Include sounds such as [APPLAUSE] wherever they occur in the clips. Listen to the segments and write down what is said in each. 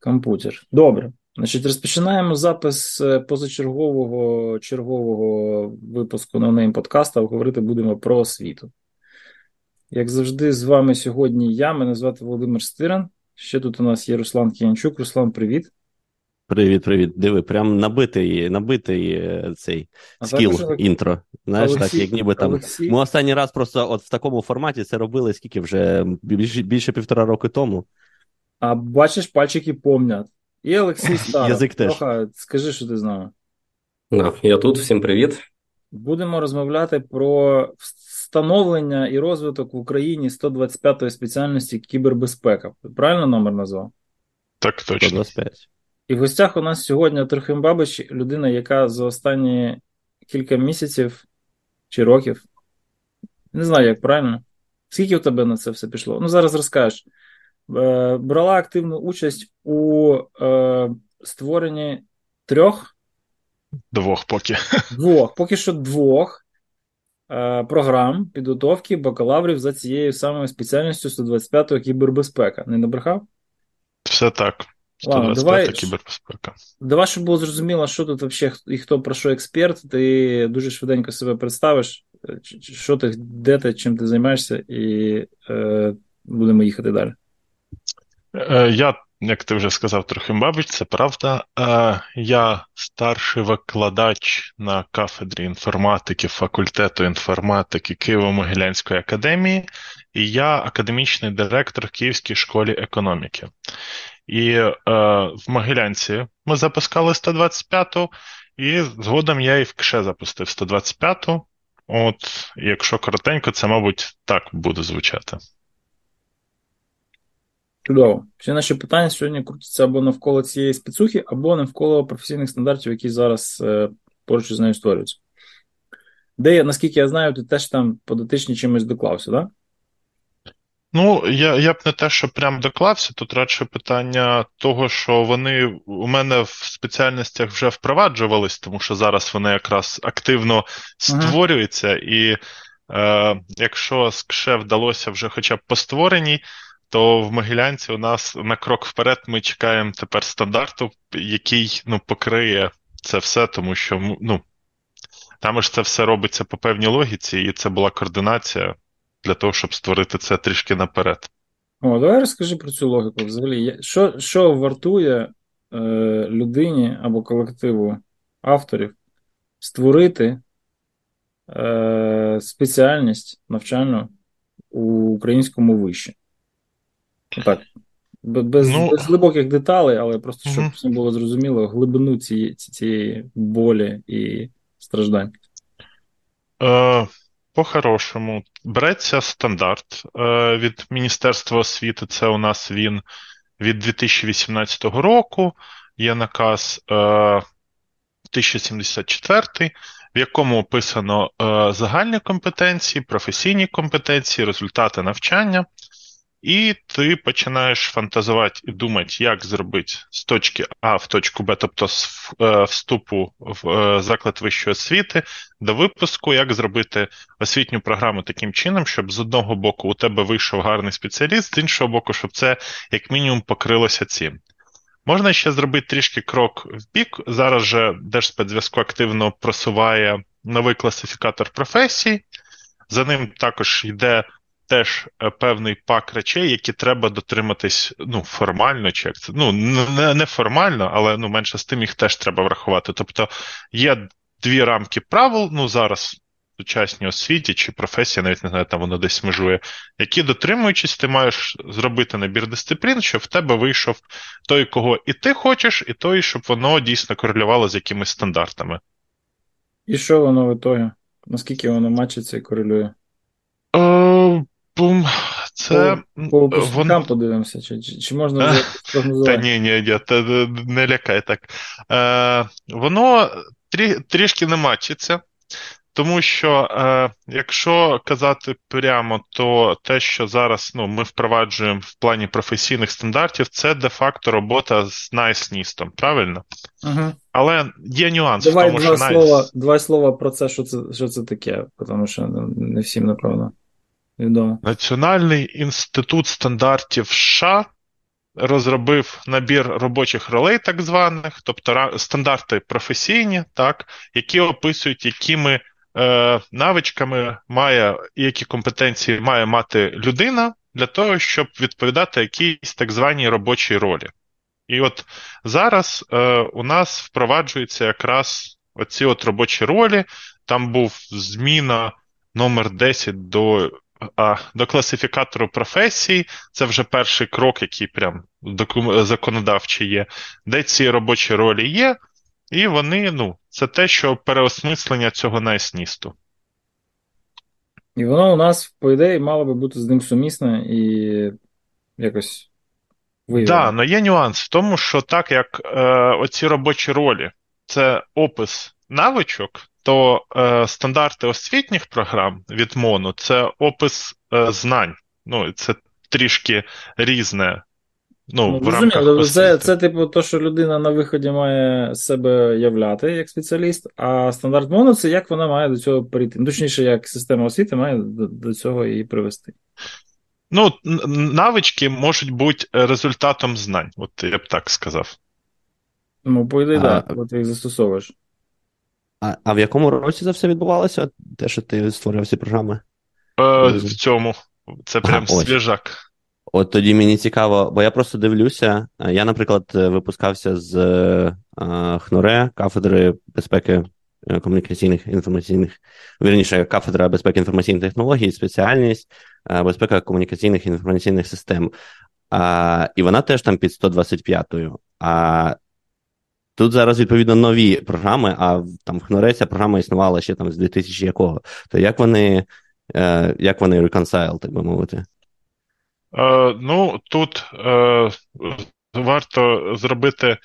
Комп'ютер. Добре. Значить, розпочинаємо запис е, позачергового чергового випуску на нейм подкаста. Говорити будемо про освіту. Як завжди, з вами сьогодні я. Мене звати Володимир Стиран. Ще тут у нас є Руслан Кіянчук. Руслан, привіт. Привіт, привіт. Диви, прям набитий набитий е, цей а скіл інтро. Знаєш, Олексій, так, як ніби там. Олексій... Ми останній раз просто от в такому форматі це робили скільки вже більше, більше півтора роки тому. А бачиш, пальчики помнять. І Олексій [LAUGHS] Старов. Язик теж. Трохи, скажи, що ти з нами. Да, я тут, всім привіт. Будемо розмовляти про встановлення і розвиток в Україні 125-ї спеціальності кібербезпека. Правильно номер назвав? Так, точно. 125. І в гостях у нас сьогодні Трохим Бабич, людина, яка за останні кілька місяців чи років, не знаю, як правильно. Скільки у тебе на це все пішло? Ну, зараз розкажеш. Е, брала активну участь у е, створенні трьох. Двох поки. Двох, поки що двох е, програм підготовки бакалаврів за цією самою спеціальністю 125-го кібербезпека. Не набрехав? Все так. 125 кібербезпека. Давай, щоб було зрозуміло, що тут взагалі і хто про що експерт, ти дуже швиденько себе представиш, що ти, де ти, чим ти займаєшся, і е, будемо їхати далі. Е, я, як ти вже сказав, Трохимбабич, це правда. Е, я старший викладач на кафедрі інформатики факультету інформатики Києво-Могилянської академії, і я академічний директор Київській школі економіки. І е, в Могилянці ми запускали 125-ту, і згодом я і в КШЕ запустив 125-ту. От, якщо коротенько, це, мабуть, так буде звучати. Чудово. Всі наші питання сьогодні крутяться або навколо цієї спецухи, або навколо професійних стандартів, які зараз е, поруч із нею створюються. Де, наскільки я знаю, ти теж там по дотичні чимось доклався, так? Да? Ну, я я б не те, що прям доклався, тут радше питання того, що вони у мене в спеціальностях вже впроваджувались, тому що зараз вони якраз активно створюються, ага. і е, якщо з КШЕ вдалося вже хоча б по створеній, то в Могилянці у нас на крок вперед ми чекаємо тепер стандарту, який ну, покриє це все, тому що ну, там ж це все робиться по певній логіці, і це була координація для того, щоб створити це трішки наперед. О, давай розкажи про цю логіку. Взагалі, що що вартує е, людині або колективу авторів створити е, спеціальність навчальну у українському виші? Так. Без ну, без глибоких деталей, але просто щоб всім було зрозуміло глибину цієї цієї болі і страждань. Е, По-хорошому, береться стандарт е, від Міністерства освіти. Це у нас він від 2018 року. Є наказ е, 1074, в якому описано е, загальні компетенції, професійні компетенції, результати навчання. І ти починаєш фантазувати і думати, як зробити з точки А в точку Б, тобто з е, вступу в е, заклад вищої освіти до випуску, як зробити освітню програму таким чином, щоб з одного боку у тебе вийшов гарний спеціаліст, з іншого боку, щоб це як мінімум покрилося цим. Можна ще зробити трішки крок в бік. Зараз же Держспецзв'язку активно просуває новий класифікатор професій, за ним також йде теж е, певний пак речей, які треба дотриматись ну, формально, чи як це ну не, не формально, але ну менше з тим їх теж треба врахувати. Тобто є дві рамки правил, ну зараз в сучасній освіті чи професія, навіть не знаю, там воно десь межує, які дотримуючись, ти маєш зробити набір дисциплін, щоб в тебе вийшов той, кого і ти хочеш, і той, щоб воно дійсно корелювало з якимись стандартами. І що воно в ітогі? Наскільки воно мачиться і корелює? Е, Бум, це. По, по вон... подивимося, чи чи, чи можна Та ні, ні, ні, не лякай так. Е, Воно трі, трішки не мачиться, тому що, е, якщо казати прямо, то те, що зараз ну, ми впроваджуємо в плані професійних стандартів, це де-факто робота з найсністом, правильно? Uh-huh. Але є нюанс Давай в тому, два що слова, навіть... два слова про це, що це що це таке, тому що не всім, напевно, відомо. Національний інститут стандартів США розробив набір робочих ролей, так званих, тобто стандарти професійні, так, які описують, якими е, навичками має які компетенції має мати людина для того, щоб відповідати якійсь так званій робочій ролі. І от зараз е, у нас впроваджуються якраз оці от робочі ролі. Там був зміна номер 10 до до класифікатору професій. Це вже перший крок, який прям законодавчий є, де ці робочі ролі є, і вони, ну, це те, що переосмислення цього найсністу. І воно у нас, по ідеї, мало би бути з ним сумісне і якось Так, але є нюанс в тому, що так як е, оці робочі ролі це опис навичок, то е, стандарти освітніх програм від МОНу це опис е, знань. Ну, це трішки різне. Ну, ну в рамках тобто Це, це, типу, то, що людина на виході має себе являти як спеціаліст, а стандарт МОНу це як вона має до цього перейти. Ну, точніше, як система освіти має до, до цього її привести. Ну, навички можуть бути результатом знань, от я б так сказав. Ну, по ідеї, так, от їх застосовуєш. А а в якому році це все відбувалося? Те, що ти створював ці програми? Е, В цьому. Це прям ага, свіжак. От тоді мені цікаво, бо я просто дивлюся. Я, наприклад, випускався з е, ХНОРЕ, кафедри безпеки е, комунікаційних інформаційних, вірніше, кафедра безпеки інформаційних технологій, спеціальність е, безпека комунікаційних інформаційних систем. А, І вона теж там під 125-ю. А Тут зараз, відповідно, нові програми, а там в ця програма існувала ще там з 2000 якого. То як вони е, як вони reconcile, так би мовити? Е, Ну, тут е, варто зробити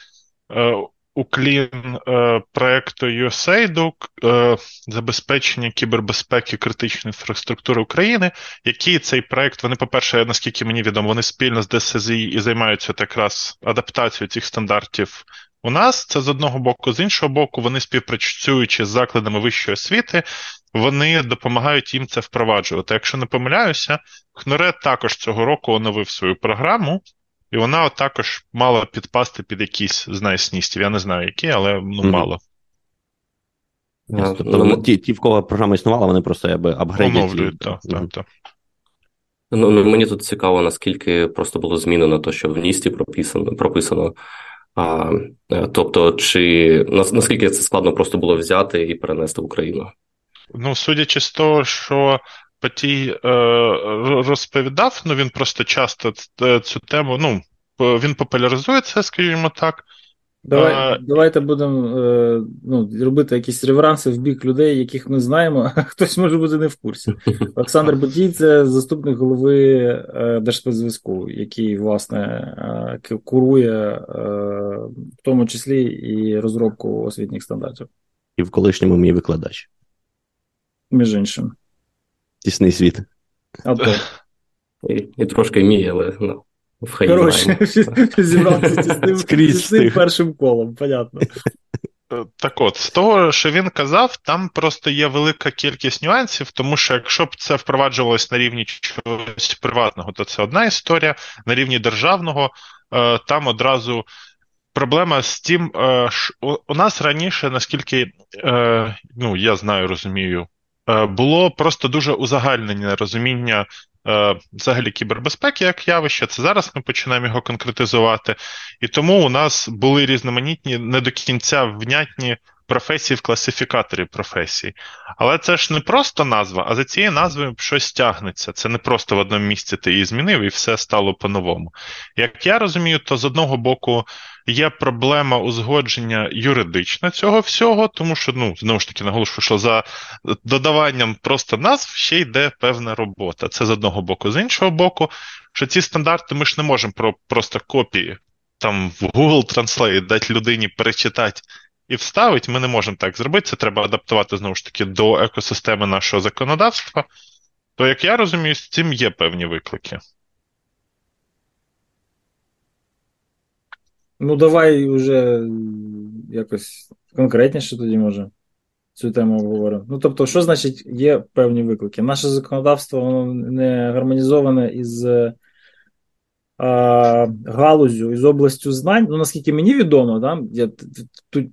е, уклін е, проекту USAID е, забезпечення кібербезпеки критичної інфраструктури України, який цей проект, вони, по-перше, наскільки мені відомо, вони спільно з ДСЗІ і займаються якраз адаптацією цих стандартів у нас це з одного боку, з іншого боку, вони співпрацюючи з закладами вищої освіти, вони допомагають їм це впроваджувати. Якщо не помиляюся, Хноре також цього року оновив свою програму, і вона також мала підпасти під якісь з найсністів. Я не знаю, які, але ну, мало. Тобто ну, ті, ті, в кого програма існувала, вони просто якби апгрейдять. Оновлюють, так, так, так. Ну, ну, Мені тут цікаво, наскільки просто було змінено те, що в Ністі прописано, прописано а, е, Тобто, чи наскільки це складно просто було взяти і перенести в Україну? Ну, судячи з того, що Патій е, розповідав, ну він просто часто цю тему, ну, він популяризує це, скажімо так. Давай, а... Давайте будемо е, ну, робити якісь реверанси в бік людей, яких ми знаємо, а хтось може бути не в курсі. [LAUGHS] Олександр Бодій це заступник голови е, Держспецзв'язку, який, власне, е, курує в тому числі і розробку освітніх стандартів. І в колишньому мій викладач. Між іншим. Тісний світ. А то. [LAUGHS] І, і трошки мій, але ну. Коротше, [LAUGHS] зібрався тісним [LAUGHS] першим колом, понятно. Е, так от, з того, що він казав, там просто є велика кількість нюансів, тому що якщо б це впроваджувалось на рівні чогось приватного, то це одна історія. На рівні державного е, там одразу проблема з тим, е, у нас раніше, наскільки ну, я знаю, розумію, було просто дуже узагальнене розуміння Е, взагалі кібербезпеки як явище. Це зараз ми починаємо його конкретизувати. І тому у нас були різноманітні, не до кінця внятні професії в класифікаторі професій. Але це ж не просто назва, а за цією назвою щось тягнеться. Це не просто в одному місці ти її змінив і все стало по-новому. Як я розумію, то з одного боку є проблема узгодження юридична цього всього, тому що, ну, знову ж таки, наголошую, що за додаванням просто назв ще йде певна робота. Це з одного боку. З іншого боку, що ці стандарти ми ж не можемо про просто копії там в Google Translate дати людині перечитати. І вставить, ми не можемо так зробити. Це треба адаптувати знову ж таки до екосистеми нашого законодавства. То, як я розумію, з цим є певні виклики. Ну, давай вже якось конкретніше тоді може цю тему обговоримо. Ну, тобто, що значить є певні виклики? Наше законодавство воно не гармонізоване із галузю, із областю знань. Ну, наскільки мені відомо, да, я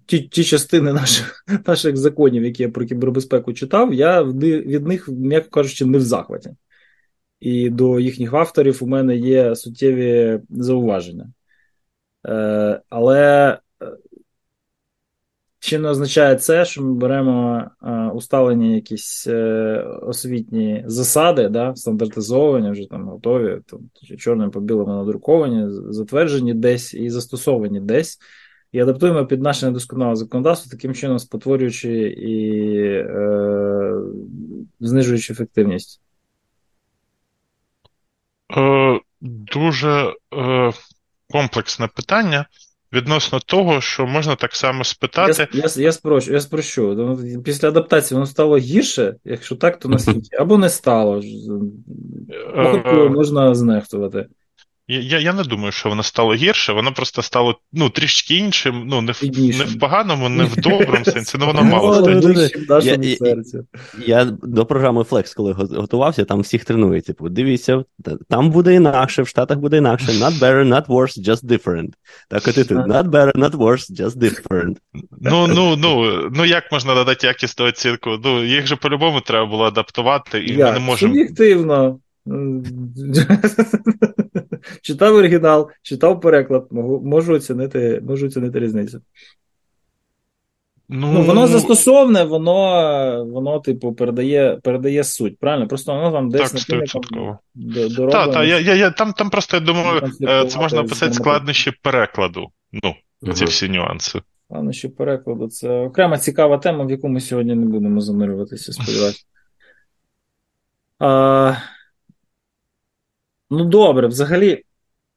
ті, ті частини наших [LAUGHS] наших законів, які я про кібербезпеку читав, я від них, м'яко кажучи, не в захваті. І до їхніх авторів у мене є суттєві зауваження. Е, Але чи не означає це, що ми беремо е, усталені якісь е, освітні засади, да, стандартизовані, вже там готові, там, чорним по білому надруковані, затверджені десь і застосовані десь, і адаптуємо під наше недосконале законодавство, таким чином спотворюючи і е, знижуючи ефективність? Е, Дуже е, комплексне питання відносно того, що можна так само спитати. Я я, я, спрощу, я спрошу. Ну, після адаптації воно стало гірше, якщо так, то наскільки? Або не стало. Можна знехтувати. Я я не думаю, що воно стало гірше, воно просто стало ну, трішки іншим, ну, не в не в поганому, не в доброму сенсі, ну воно мало стати. Я, я, я до програми Flex, коли готувався, там всіх тренують. Типу, дивіться, там буде інакше, в Штатах буде інакше. Not better, not worse, just different. Так от і тут. Not better, not worse, just different. Ну, ну, ну, ну як можна додати якісну оцінку? Ну, їх же по-любому треба було адаптувати, і як? ми не можемо. Суб'єктивно. [LAUGHS] Читав оригінал, читав переклад, можу оцінити можу оцінити різницю. Ну, ну Воно застосовне, воно, воно типу, передає передає суть, правильно? Просто воно там десь так, на Так, так, я, я, я, там там просто я думаю, е, це можна описати складнощі перекладу. Ну, угу. ці всі нюанси. Складнощі перекладу це окрема цікава тема, в яку ми сьогодні не будемо занурюватися, сподіваюся. Ну, добре, взагалі,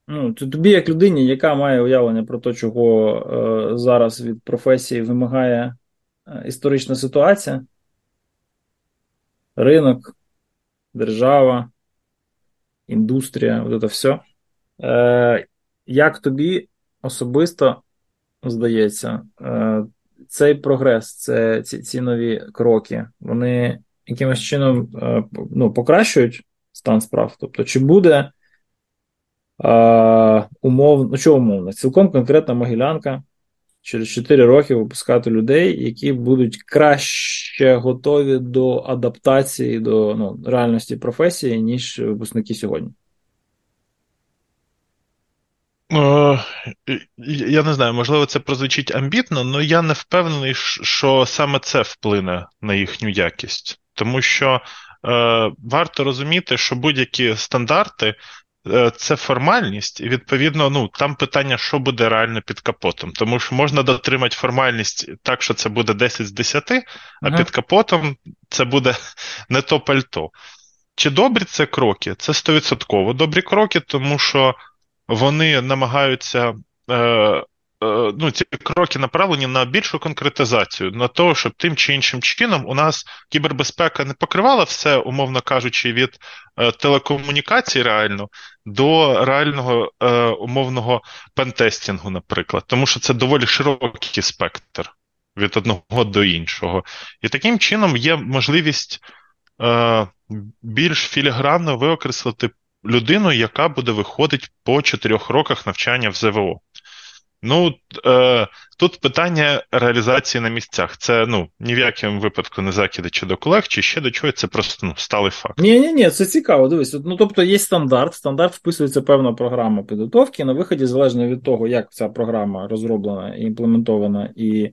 ну, тобі, як людині, яка має уявлення про те, чого е, зараз від професії вимагає е, історична ситуація, ринок, держава, індустрія, от це все. Е, Як тобі особисто здається, е, цей прогрес, це, ці, ці нові кроки, вони якимось чином е, ну, покращують? Стан справ. Тобто, чи буде а, умовно, ну умовно, цілком конкретна могилянка через 4 роки випускати людей, які будуть краще готові до адаптації до ну, реальності професії, ніж випускники сьогодні. Я не знаю, можливо, це прозвучить амбітно, але я не впевнений, що саме це вплине на їхню якість. Тому що Е, варто розуміти, що будь-які стандарти. Е, це формальність, і відповідно, ну там питання, що буде реально під капотом. Тому що можна дотримати формальність так, що це буде 10 з 10, а ага. під капотом це буде не то пальто. Чи добрі це кроки? Це 100% добрі кроки, тому що вони намагаються е, Е, ну, ці кроки направлені на більшу конкретизацію, на те, щоб тим чи іншим чином у нас кібербезпека не покривала все, умовно кажучи, від е, телекомунікацій реально до реального е, умовного пентестінгу, наприклад, тому що це доволі широкий спектр від одного до іншого. І таким чином є можливість е, більш філігранно виокреслити людину, яка буде виходити по чотирьох роках навчання в ЗВО. Ну е, тут питання реалізації на місцях. Це ну ні в якому випадку не закиди чи до колег, чи ще до чого, це просто ну, сталий факт. Ні, ні, ні, це цікаво. Дивись. Ну тобто є стандарт. Стандарт вписується певна програма підготовки. На виході, залежно від того, як ця програма розроблена, і імплементована і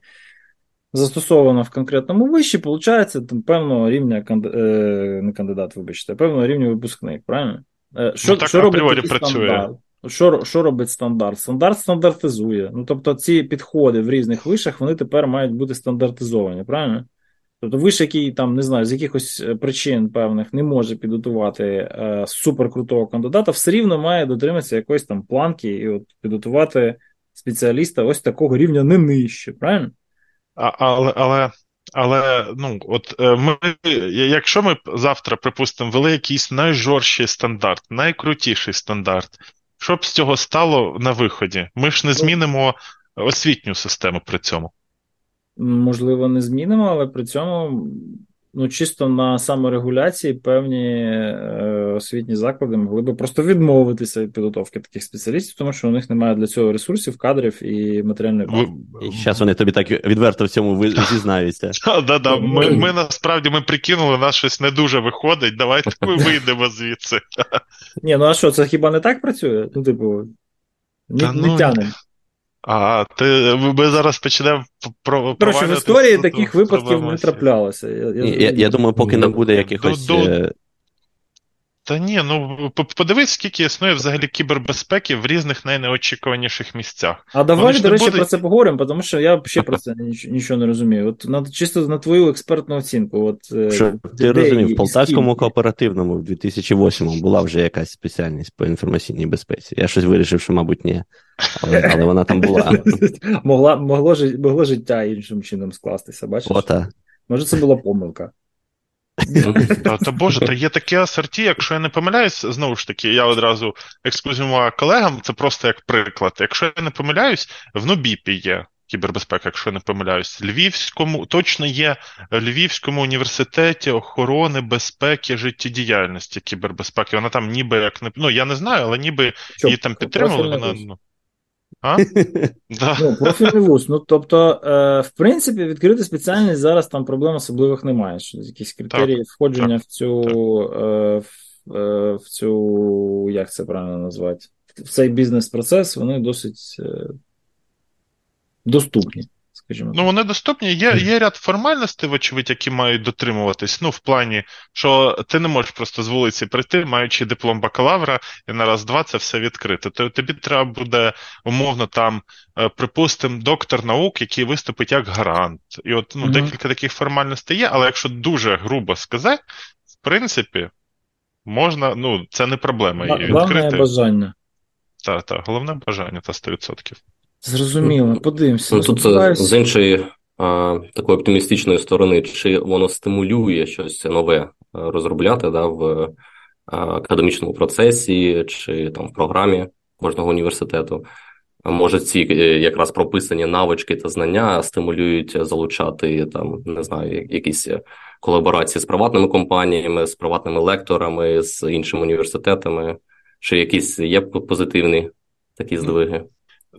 застосована в конкретному виші, виходить там певного рівня канд... е, не кандидат, вибачте, певного рівня випускник. Правильно? Е, що, ну, так що робить працює. Стандарт? Що що робить стандарт? Стандарт стандартизує. Ну тобто, ці підходи в різних вишах вони тепер мають бути стандартизовані, правильно? Тобто, виш, який там не знаю, з якихось е, причин певних не може підготувати е, суперкрутого кандидата, все рівно має дотриматися якоїсь там планки і от підготувати спеціаліста ось такого рівня не нижче, правильно? А, Але але, але ну, от е, ми, якщо ми завтра, припустимо, ввели якийсь найжорший стандарт, найкрутіший стандарт. Що б з цього стало на виході? Ми ж не змінимо освітню систему при цьому. можливо, не змінимо, але при цьому ну, чисто на саморегуляції певні е, освітні заклади могли би просто відмовитися від підготовки таких спеціалістів, тому що у них немає для цього ресурсів, кадрів і матеріальної бази. І зараз вони тобі так відверто в цьому [LAUGHS] зізнаються. Да-да, Ми ми насправді ми прикинули, нас щось не дуже виходить. Давайте ми [LAUGHS] вийдемо звідси. Ні, ну а що, це хіба не так працює? Ну, типу, не, не ну, тянемо. А, ти, ми зараз почнемо про Короче, в історії таких випадків не траплялося. Я я, я, я думаю, поки не буде якихось. До, до, е, та ні, ну подивись, скільки існує взагалі кібербезпеки в різних найнеочікуваніших місцях. А давай, до речі, будуть... про це поговоримо, тому що я ще про це нічого не розумію. От на чисто на твою експертну оцінку. От, е, Що Ти розумів, в Полтавському кооперативному в 2008-му була вже якась спеціальність по інформаційній безпеці. Я щось вирішив, що, мабуть, ні. Але але вона там була. [LAUGHS] Могла, Могло могло життя іншим чином скластися, бачиш? Ота. Може, це була помилка. Та, та Боже, та є таке асорті, якщо я не помиляюсь, знову ж таки, я одразу ексклюзивував колегам, це просто як приклад. Якщо я не помиляюсь, в Нобіпі є кібербезпека, якщо я не помиляюсь, Львівському, точно є в Львівському університеті охорони безпеки, життєдіяльності кібербезпеки. Вона там ніби як не ну я не знаю, але ніби Що, її там підтримували. Вона, ну, а? [LAUGHS] Ну, Профільний вуз. Ну, тобто, е, в принципі, відкрити спеціальність зараз там проблем особливих немає. Що Якісь критерії так, входження так, в цю е, в, е, в цю, як це правильно назвати, в цей бізнес-процес, вони досить е, доступні скажімо. Ну, вони доступні. Є є ряд формальностей, вочевидь, які мають дотримуватись. Ну, в плані, що ти не можеш просто з вулиці прийти, маючи диплом бакалавра, і на раз-два це все відкрити. То тобі треба буде умовно там, е, припустимо, доктор наук, який виступить як гарант. І от ну, mm-hmm. декілька таких формальностей є, але якщо дуже грубо сказати, в принципі, можна, ну, це не проблема її відкрити. Головне бажання. Так, так, головне бажання, та 100%. Зрозуміло, подивимося. Ну, Тут це, з іншої а, такої оптимістичної сторони, чи воно стимулює щось нове розробляти да, в академічному процесі, чи там в програмі кожного університету. Може, ці е, якраз прописані навички та знання стимулюють залучати там, не знаю, якісь колаборації з приватними компаніями, з приватними лекторами, з іншими університетами, чи якісь є позитивні такі здвиги.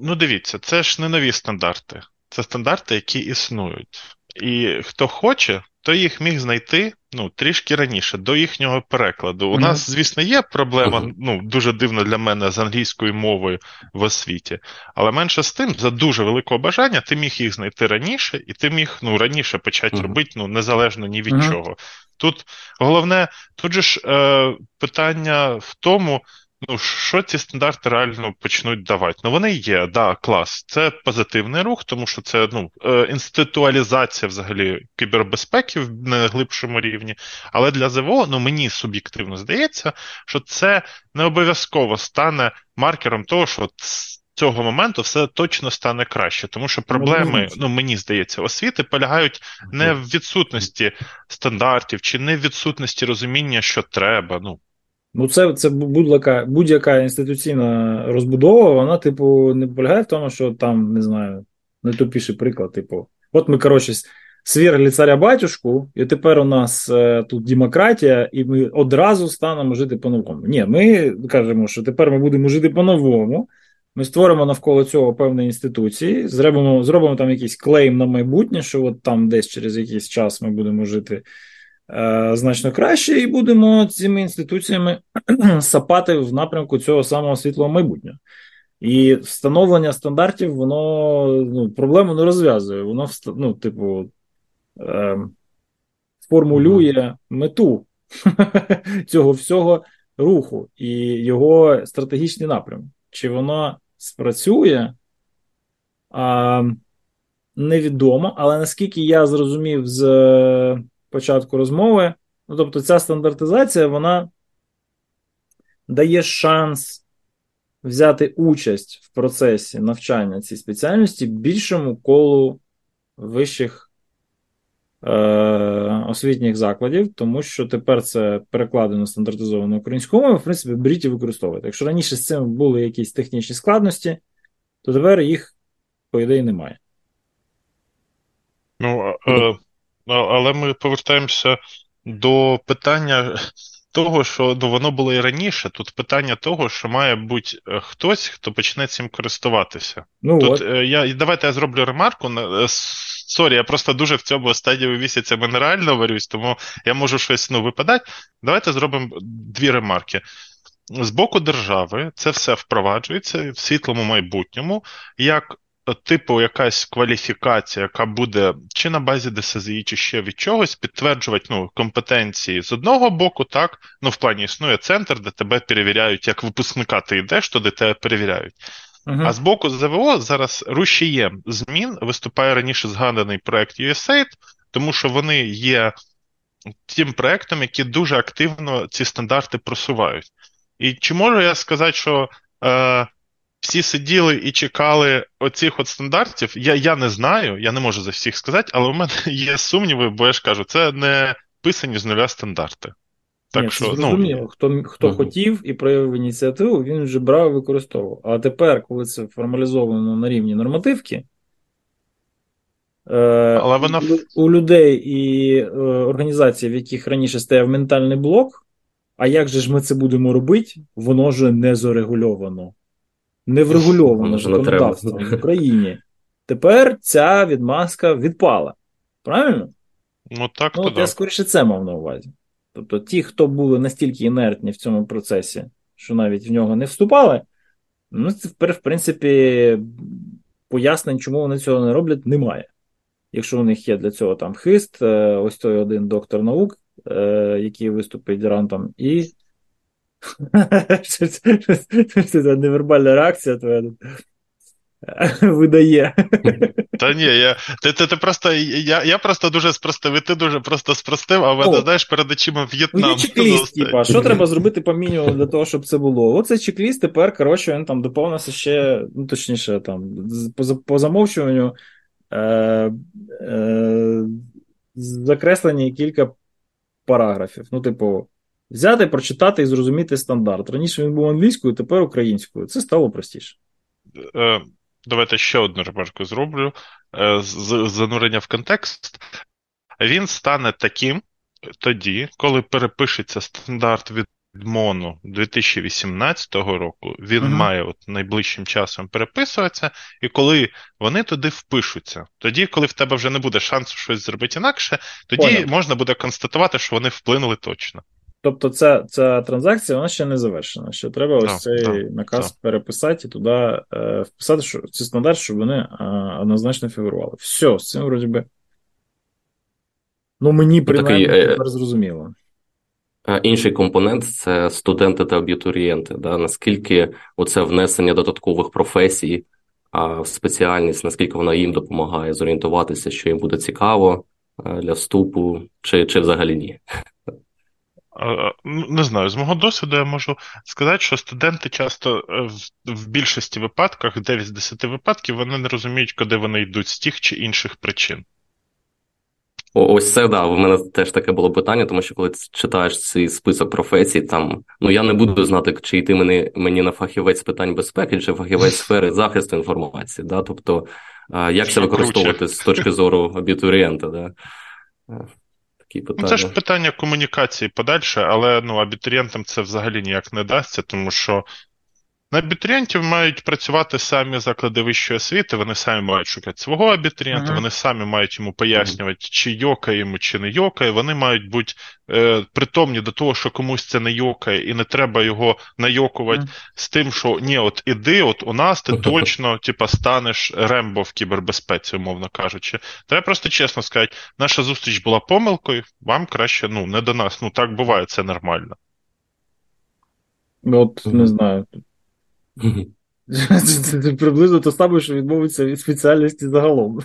Ну, дивіться, це ж не нові стандарти. Це стандарти, які існують. І хто хоче, той їх міг знайти ну, трішки раніше, до їхнього перекладу. У mm-hmm. нас, звісно, є проблема, ну, дуже дивна для мене з англійською мовою в освіті. Але менше з тим, за дуже великого бажання, ти міг їх знайти раніше, і ти міг ну, раніше почати mm-hmm. робити ну, незалежно ні від чого. Тут головне, тут же ж е, питання в тому. Ну, що ці стандарти реально почнуть давати? Ну, вони є, да, клас. Це позитивний рух, тому що це ну, е, інституалізація взагалі кібербезпеки в найглибшому рівні. Але для ЗВО, ну мені суб'єктивно здається, що це не обов'язково стане маркером того, що з цього моменту все точно стане краще. Тому що проблеми, ну мені здається, освіти полягають не в відсутності стандартів чи не в відсутності розуміння, що треба. ну, Ну, це це будь-яка будь-яка інституційна розбудова, вона, типу, не полягає в тому, що там, не знаю, найтупіший приклад, типу, от ми, коротше, свергли царя батюшку, і тепер у нас е, тут демократія, і ми одразу станемо жити по-новому. Ні, ми кажемо, що тепер ми будемо жити по-новому. Ми створимо навколо цього певні інституції, зробимо зробимо там якийсь клейм на майбутнє, що от там десь через якийсь час ми будемо жити значно краще, і будемо цими інституціями [CLEARS THROAT] сапати в напрямку цього самого світлого майбутнього. І встановлення стандартів, воно ну, проблему не розв'язує. Воно ну, типу, е, формулює мету [LAUGHS] цього всього руху і його стратегічний напрям. Чи воно спрацює? Невідомо, але наскільки я зрозумів з початку розмови. Ну, Тобто, ця стандартизація вона дає шанс взяти участь в процесі навчання цій спеціальності більшому колу вищих е, освітніх закладів, тому що тепер це перекладено стандартизовано українською мовою, в принципі, беріть і використовуйте. Якщо раніше з цим були якісь технічні складності, то тепер їх, по ідеї, немає. Ну, е, але ми повертаємося до питання того, що ну, воно було і раніше. Тут питання того, що має бути е, хтось, хто почне цим користуватися. Ну, Тут от. Е, я давайте я зроблю ремарку. Е, sorry, я просто дуже в цьому стадії місяця нереально варюсь, тому я можу щось ну, випадати. Давайте зробимо дві ремарки. З боку держави це все впроваджується в світлому майбутньому, як типу якась кваліфікація, яка буде чи на базі ДСЗІ, чи ще від чогось, підтверджувати ну, компетенції з одного боку, так, ну в плані існує центр, де тебе перевіряють, як випускника ти йдеш, то де тебе перевіряють. Uh-huh. А з боку ЗВО зараз рушієм змін виступає раніше згаданий проект USAID, тому що вони є тим проектом, які дуже активно ці стандарти просувають. І чи можу я сказати, що е, всі сиділи і чекали оцих от стандартів. Я я не знаю, я не можу за всіх сказати, але у мене [LAUGHS] є сумніви, бо я ж кажу, це не писані з нуля стандарти. Так Ні, що, зрозуміло. Ну... Хто хто uh хотів і проявив ініціативу, він вже брав і використовував. А тепер, коли це формалізовано на рівні нормативки, е, але вона... у, людей і е, організацій, в яких раніше стояв ментальний блок, а як же ж ми це будемо робити, воно ж не зарегульовано не врегульовано законодавством в Україні. Тепер ця відмазка відпала. Правильно? Ну, так, ну, от я скоріше це мав на увазі. Тобто, ті, хто були настільки інертні в цьому процесі, що навіть в нього не вступали, ну, тепер, в принципі, пояснень, чому вони цього не роблять, немає. Якщо у них є для цього там хист, е, ось той один доктор наук, е, який виступить рантом, і це невербальна реакція твоя видає. Та ні, я ти, ти, ти просто, я я просто дуже спростив, і ти дуже просто спростив, а мене, знаєш, перед очима В'єтнам. Є чек-ліст, типа, що треба зробити по мінімуму для того, щоб це було? Оцей чек-ліст тепер, коротше, він там доповнився ще, ну, точніше, там, по, по замовчуванню е, е, закреслені кілька параграфів. Ну, типу, взяти, прочитати і зрозуміти стандарт. Раніше він був англійською, тепер українською. Це стало простіше. Е, давайте ще одну ремарку зроблю. Е, з занурення в контекст. Він стане таким тоді, коли перепишеться стандарт від МОНу 2018 року, він uh-huh. має от найближчим часом переписуватися, і коли вони туди впишуться, тоді, коли в тебе вже не буде шансу щось зробити інакше, тоді Понял. можна буде констатувати, що вони вплинули точно. Тобто, ця ця транзакція вона ще не завершена. Ще треба ось цей да, наказ да. переписати і туди е, вписати що, цей стандарт, щоб вони е, однозначно фігурували. Все, з цим вроді би. Ну, мені ну, Такий, е, тепер зрозуміло. Інший компонент це студенти та абітурієнти. Да? Наскільки оце внесення додаткових професій в спеціальність, наскільки вона їм допомагає зорієнтуватися, що їм буде цікаво для вступу, чи, чи взагалі ні. [LAUGHS] Не знаю, з мого досвіду я можу сказати, що студенти часто е, в більшості випадках, 9 з 10 випадків, вони не розуміють, куди вони йдуть з тих чи інших причин. Ось це да. У мене теж таке було питання, тому що коли ти читаєш цей список професій, там ну я не буду знати, чи йти мені мені на фахівець питань безпеки, чи фахівець сфери захисту інформації. Да? Тобто, як це використовувати з точки зору абітурієнта? Да? Такі питання. Ну, це ж питання комунікації подальше, але ну, абітурієнтам це взагалі ніяк не дасться, тому що на абітурієнтів мають працювати самі заклади вищої освіти, вони самі мають шукати свого абітурієнта, ага. вони самі мають йому пояснювати, чи йокає йому, чи не йокає. Вони мають бути е, притомні до того, що комусь це не йокає, і не треба його найокувати ага. з тим, що ні, от іди, от у нас ти точно типа, станеш рембо в кібербезпеці, умовно кажучи. Треба просто чесно сказати, наша зустріч була помилкою, вам краще ну, не до нас. Ну так буває, це нормально. От не знаю. Це приблизно те саме, що відмовиться від спеціальності загалом.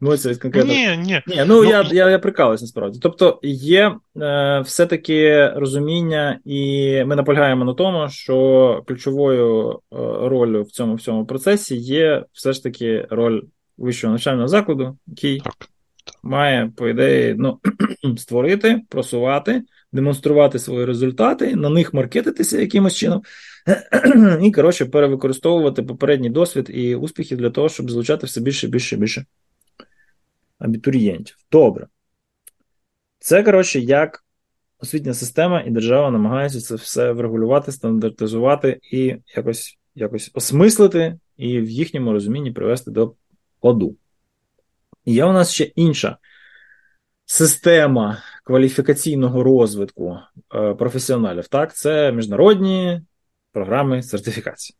ну, це конкретно. Ні, ні. Ні, Ну, ну я я, я прикалуюсь насправді. Тобто є е, все-таки розуміння, і ми наполягаємо на тому, що ключовою е, ролью в цьому всьому процесі є все ж таки роль вищого навчального закладу, який має, по ідеї, ну, [CLEARS THROAT] створити, просувати, демонструвати свої результати, на них маркетитися якимось чином. [CLEARS THROAT] І, коротше, перевикористовувати попередній досвід і успіхи для того, щоб залучати все більше, більше, більше абітурієнтів. Добре. Це, коротше, як освітня система і держава намагаються це все врегулювати, стандартизувати і якось якось осмислити і в їхньому розумінні привести до ладу. Є у нас ще інша система кваліфікаційного розвитку е, професіоналів. Так, це міжнародні програми сертифікації,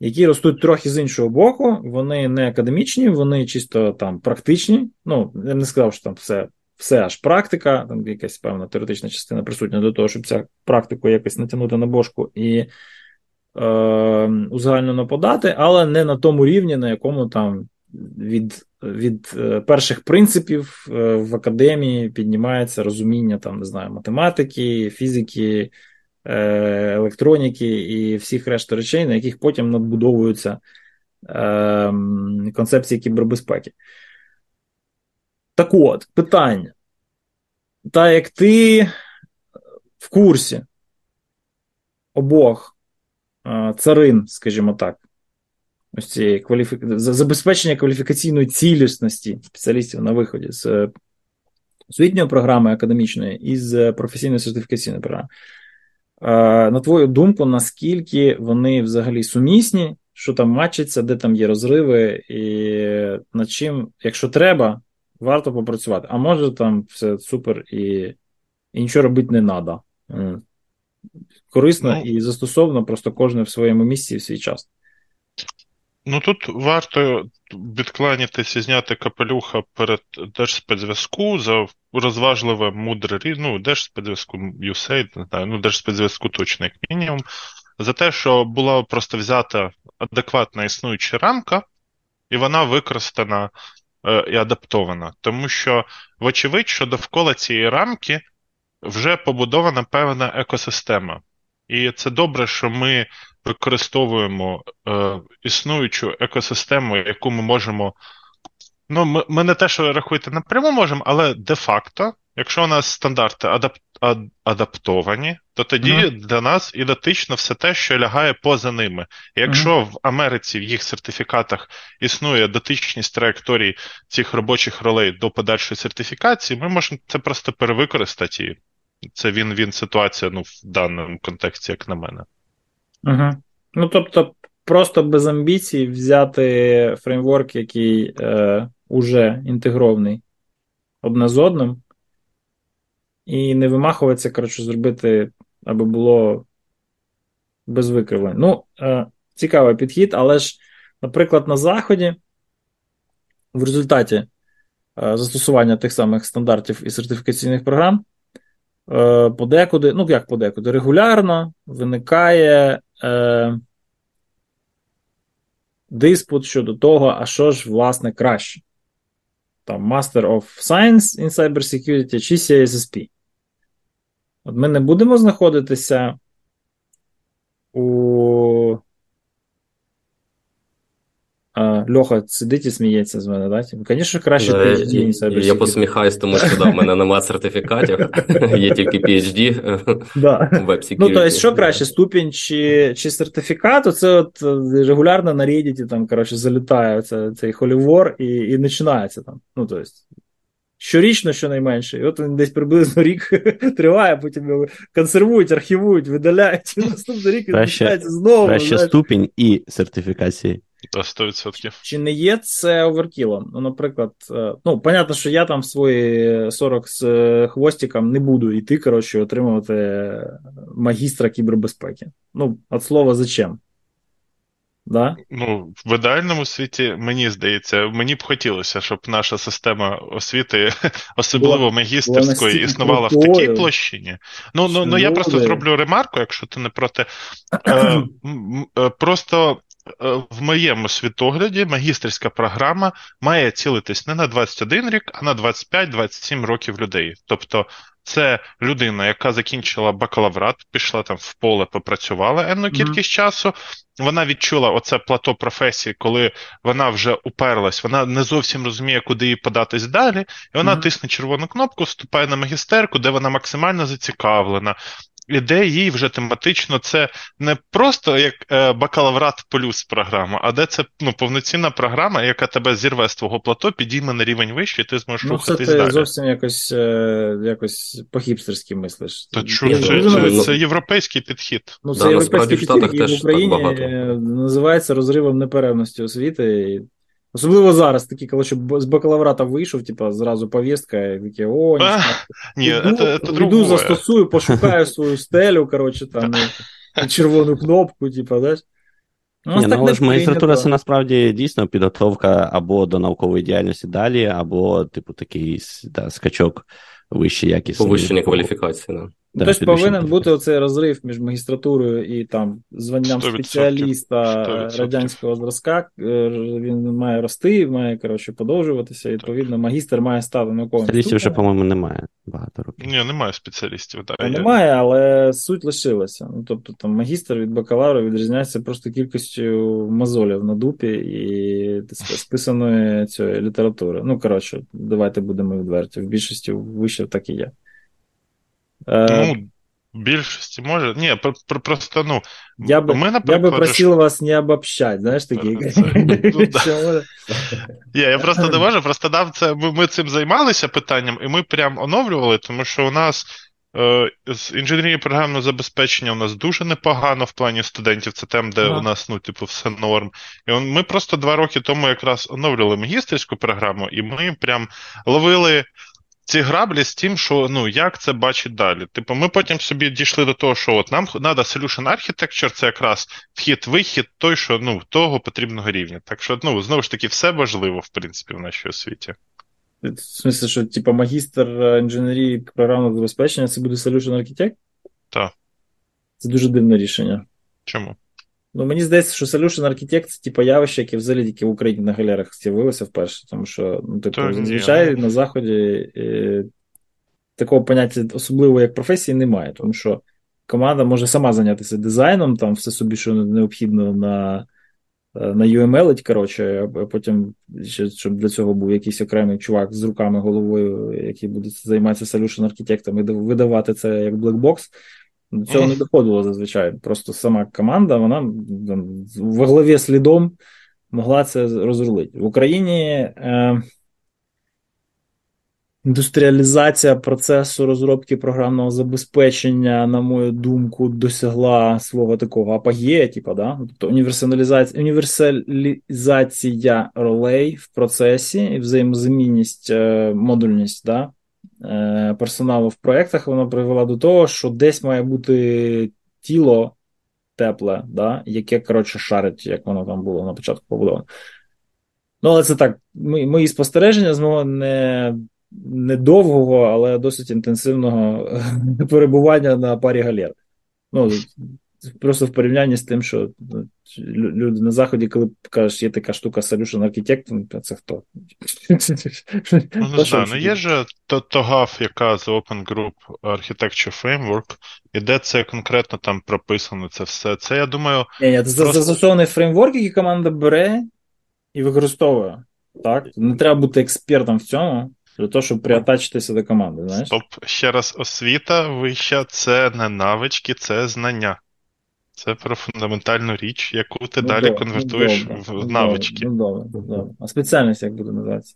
які ростуть трохи з іншого боку. Вони не академічні, вони чисто там практичні. Ну, я не сказав, що там все. Все аж практика, там якась певна теоретична частина присутня до того, щоб ця практику якось натягнути на бошку і е, узагальнено подати, але не на тому рівні, на якому там від від е, перших принципів е, в академії піднімається розуміння там, не знаю, математики, фізики, е, електроніки і всіх решта речей, на яких потім надбудовуються концепції кібербезпеки. Так от, питання. Та як ти в курсі обох царин, скажімо так, ось цієї кваліфі... забезпечення кваліфікаційної цілісності спеціалістів на виході з освітньої програми академічної і з професійної сертифікаційної програми. На твою думку, наскільки вони взагалі сумісні, що там мачиться, де там є розриви, і над чим, якщо треба, варто попрацювати. А може там все супер і і нічого робити не треба. Корисно ну, і застосовано просто кожне в своєму місці і в свій час. Ну тут варто відкланятися, зняти капелюха перед Держспецзв'язку за розважливе мудре ну, Держспецзв'язку USAID, не знаю, ну Держспецзв'язку точно, як мінімум, за те, що була просто взята адекватна існуюча рамка, і вона використана е, і адаптована. Тому що, вочевидь, що довкола цієї рамки вже побудована певна екосистема. І це добре, що ми використовуємо е, існуючу екосистему, яку ми можемо. Ну, ми, ми не те, що рахуєте напряму можемо, але де-факто, якщо у нас стандарти адап, ад, адаптовані, то тоді mm-hmm. для нас ідентично все те, що лягає поза ними. якщо mm-hmm. в Америці в їх сертифікатах існує дотичність траєкторій цих робочих ролей до подальшої сертифікації, ми можемо це просто перевикористати. І це він-він ситуація ну, в даному контексті, як на мене. Угу. Ну, тобто, просто без амбіцій взяти фреймворк, який е, уже інтегрований одне з одним, і не вимахуватися, коротше, зробити, аби було без викривлень. Ну, е, цікавий підхід, але ж, наприклад, на Заході в результаті е, застосування тих самих стандартів і сертифікаційних програм. Е, подекуди, ну як подекуди, регулярно виникає е, диспут щодо того, а що ж, власне, краще. Там Master of Science in Cybersecurity чи CSSP. От ми не будемо знаходитися у а, Льоха сидить і сміється з мене, так? Звісно, краще да, PhD, Я, я посміхаюсь, тому що да, в мене нема сертифікатів, [LAUGHS] є тільки PhD да. Web Ну, тобто, що краще, ступінь чи чи сертифікат, це от е, регулярно на Reddit там, коротше, залітає цей холівор і і починається там. Ну, тобто, щорічно, щонайменше. І от він десь приблизно [LAUGHS] рік триває, потім його консервують, архівують, видаляють, і наступний рік він знову. Краще ступінь і сертифікації. Та 100%. Чи не є це оверкілом? Ну, наприклад, е, ну, понятно, що я там свої 40 з е, хвостиком не буду йти, коротше, отримувати магістра кібербезпеки. Ну, от слова зачем? Да? Ну, в ідеальному світі, мені здається, мені б хотілося, щоб наша система освіти, [LAUGHS] особливо була, магістерської, була існувала в такій площині. Ну, ну, ну я просто зроблю ремарку, якщо ти не проти. [CLEARS THROAT] Е, е, Просто в моєму світогляді магістерська програма має цілитись не на 21 рік, а на 25-27 років людей. Тобто це людина, яка закінчила бакалаврат, пішла там в поле, попрацювала енну кількість mm-hmm. часу. Вона відчула оце плато професії, коли вона вже уперлась, вона не зовсім розуміє, куди їй податись далі, і вона mm-hmm. тисне червону кнопку, вступає на магістерку, де вона максимально зацікавлена, іде їй вже тематично, це не просто як е, бакалаврат плюс програма, а де це ну, повноцінна програма, яка тебе зірве з твого плато, підійме на рівень вище, і ти зможеш ну, рухатись це далі. Зовсім якось е, якось по-хіпстерськи мислиш. Та чу, це, це, це, це європейський підхід. Ну, це да, європейський підхід, який в Україні називається розривом непевності освіти. Особливо зараз, такі, коли що з бакалаврата вийшов, типа, зразу повістка, і такі, о, ні, Ні, іду, это іду застосую, пошукаю свою стелю, коротше, там, і червону кнопку, типа, знаєш. Ну, Ні, ну, але ж магістратура це насправді дійсно підготовка або до наукової діяльності далі, або, типу, такий да, скачок вище якісний. Повищення кваліфікації, да. Да, Тобто повинен бути оцей розрив між магістратурою і там званням 100%, спеціаліста 100%. радянського зразка. Е, він має рости, має коротше подовжуватися. І, відповідно, магістр має стати науковим. Спеціалістів вже, по-моєму, немає багато років. Ні, немає спеціалістів. Да, немає, але суть лишилася. Ну, Тобто, там магістр від бакалавра відрізняється просто кількістю мозолів на дупі і списаної цієї літератури. Ну, коротше, давайте будемо відверті. В більшості вишів так і є. Е, ну, більшості може. Ні, просто, ну. Я би ми, я би просив вас не обобщать, знаєш такі. Я я просто не можу, просто дав це. Ми, ми цим займалися питанням, і ми прям оновлювали, тому що у нас. Е, з інженерії програмного забезпечення у нас дуже непогано в плані студентів. Це тем, де у нас, ну, типу, все норм. І он, ми просто два роки тому якраз оновлювали магістерську програму, і ми прям ловили ці граблі з тим, що ну як це бачить далі. Типу, ми потім собі дійшли до того, що от нам треба solution architecture, це якраз вхід-вихід, той, що ну, того потрібного рівня. Так що, ну, знову ж таки, все важливо, в принципі, в нашій освіті. В смысле, що, типу, магістр інженерії програмного забезпечення це буде solution architect? Так. Це дуже дивне рішення. Чому? Ну, мені здається, що Solution Architect це типу явище, яке взагалі тільки в Україні на галерах з'явилося вперше, тому що, ну, типу, зазвичай на Заході е, такого поняття особливо як професії немає, тому що команда може сама зайнятися дизайном, там все собі, що необхідно на е, на UML, коротше, а потім, щоб для цього був якийсь окремий чувак з руками, головою, який буде займатися solution архітектом і видавати це як блекбокс. До цього не доходило зазвичай. Просто сама команда, вона там, во главі слідом могла це розрулити. В Україні е, індустріалізація процесу розробки програмного забезпечення, на мою думку, досягла свого такого апогея, типу, да? тобто універсалізація, універсалізація ролей в процесі і взаємозамінність, е, модульність. да? Е, персоналу в проєктах, вона привела до того, що десь має бути тіло тепле, да, яке, коротше, шарить, як воно там було на початку побудовано. Ну, але це так, мої спостереження з мого не недовгого, але досить інтенсивного [LAUGHS] перебування на парі галер. Ну, Просто в порівнянні з тим, що ну, люди на заході, коли кажеш, є така штука Solution Architect, ну, це хто? Ну, не знаю, ну є ж TOGAF, яка з Open Group Architecture Framework, і де це конкретно там прописано, це все. Це я думаю. Ні, Це застосований фреймворк, який команда бере і використовує. Так? Не треба бути експертом в цьому. Для того, щоб приатачитися до команди. знаєш? Стоп, ще раз, освіта вища це не навички, це знання. Це про фундаментальну річ, яку ти ну, далі добре, конвертуєш ну, добре, в ну, навички. Ну, добре, добре. А спеціальність як буде називатися?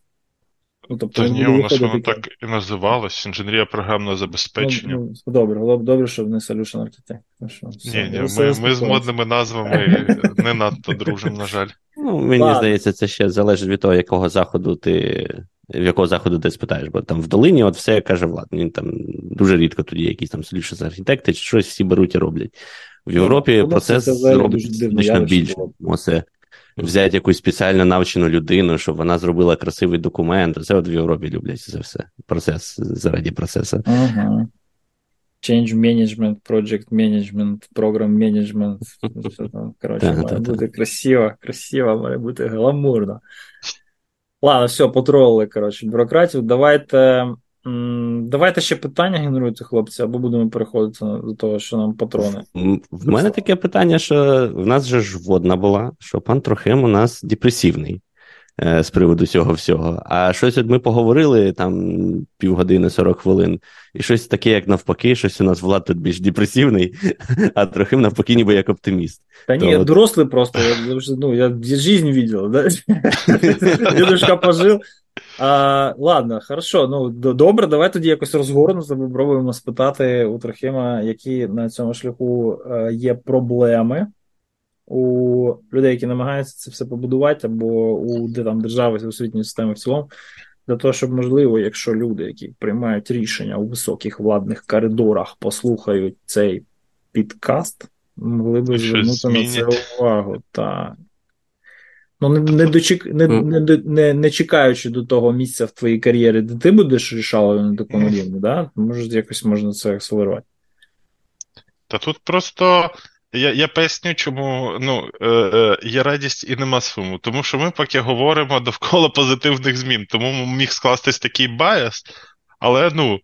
Ну, тобто, Та ні, у нас воно так і називалось інженерія програмного забезпечення. Ну, ну, Добре, було б добре, щоб не Solution Architect. Ну, ні, ні, ми, ми з модними назвами [LAUGHS] не надто дружимо, на жаль. Ну, Мені Ладно. здається, це ще залежить від того, якого заходу ти. В якого заходу ти спитаєш, бо там в долині от все каже Влад. Він там дуже рідко тоді якісь там solution архітекти, чи щось всі беруть і роблять. В Європі ну, процес робить значно більше. Оце взяти якусь спеціально навчену людину, щоб вона зробила красивий документ. Це от в Європі люблять це все. Процес заради процесу. Ага. Change management, project management, program management. Коротше, має бути красиво, красиво, має бути гламурно. Ладно, все, потролили, коротше, бюрократів. Давайте Давайте ще питання генеруйте, хлопці, або будемо переходити до того, що нам патрони. В мене таке питання, що в нас же ж водна була, що пан Трохим у нас депресивний. е, з приводу цього всього. А щось от ми поговорили там півгодини, 40 хвилин, і щось таке, як навпаки, щось у нас влад тут більш депресивний, [LAUGHS] а трохи навпаки, ніби як оптиміст. Та ні, я дорослий просто, я, ну, я жизнь видел, да? [LAUGHS] Дедушка пожив. А, Ладно, хорошо. Ну добре, давай тоді якось розгорнуто попробуємо спитати у Трохима, які на цьому шляху е, є проблеми у людей, які намагаються це все побудувати, або у де там держави освітньої системи в цілому, для того, щоб можливо, якщо люди, які приймають рішення у високих владних коридорах, послухають цей подкаст, могли би звернути на це увагу. Та Ну, не не, дочек... не, не, не, не чекаючи до того місця в твоїй кар'єрі, де ти будеш рішалою на такому рівні, да? може якось можна це акселерувати. Та тут просто я я поясню, чому ну, е, е, є радість і нема суму. Тому що ми поки говоримо довкола позитивних змін, тому міг скластись такий bias, але ну,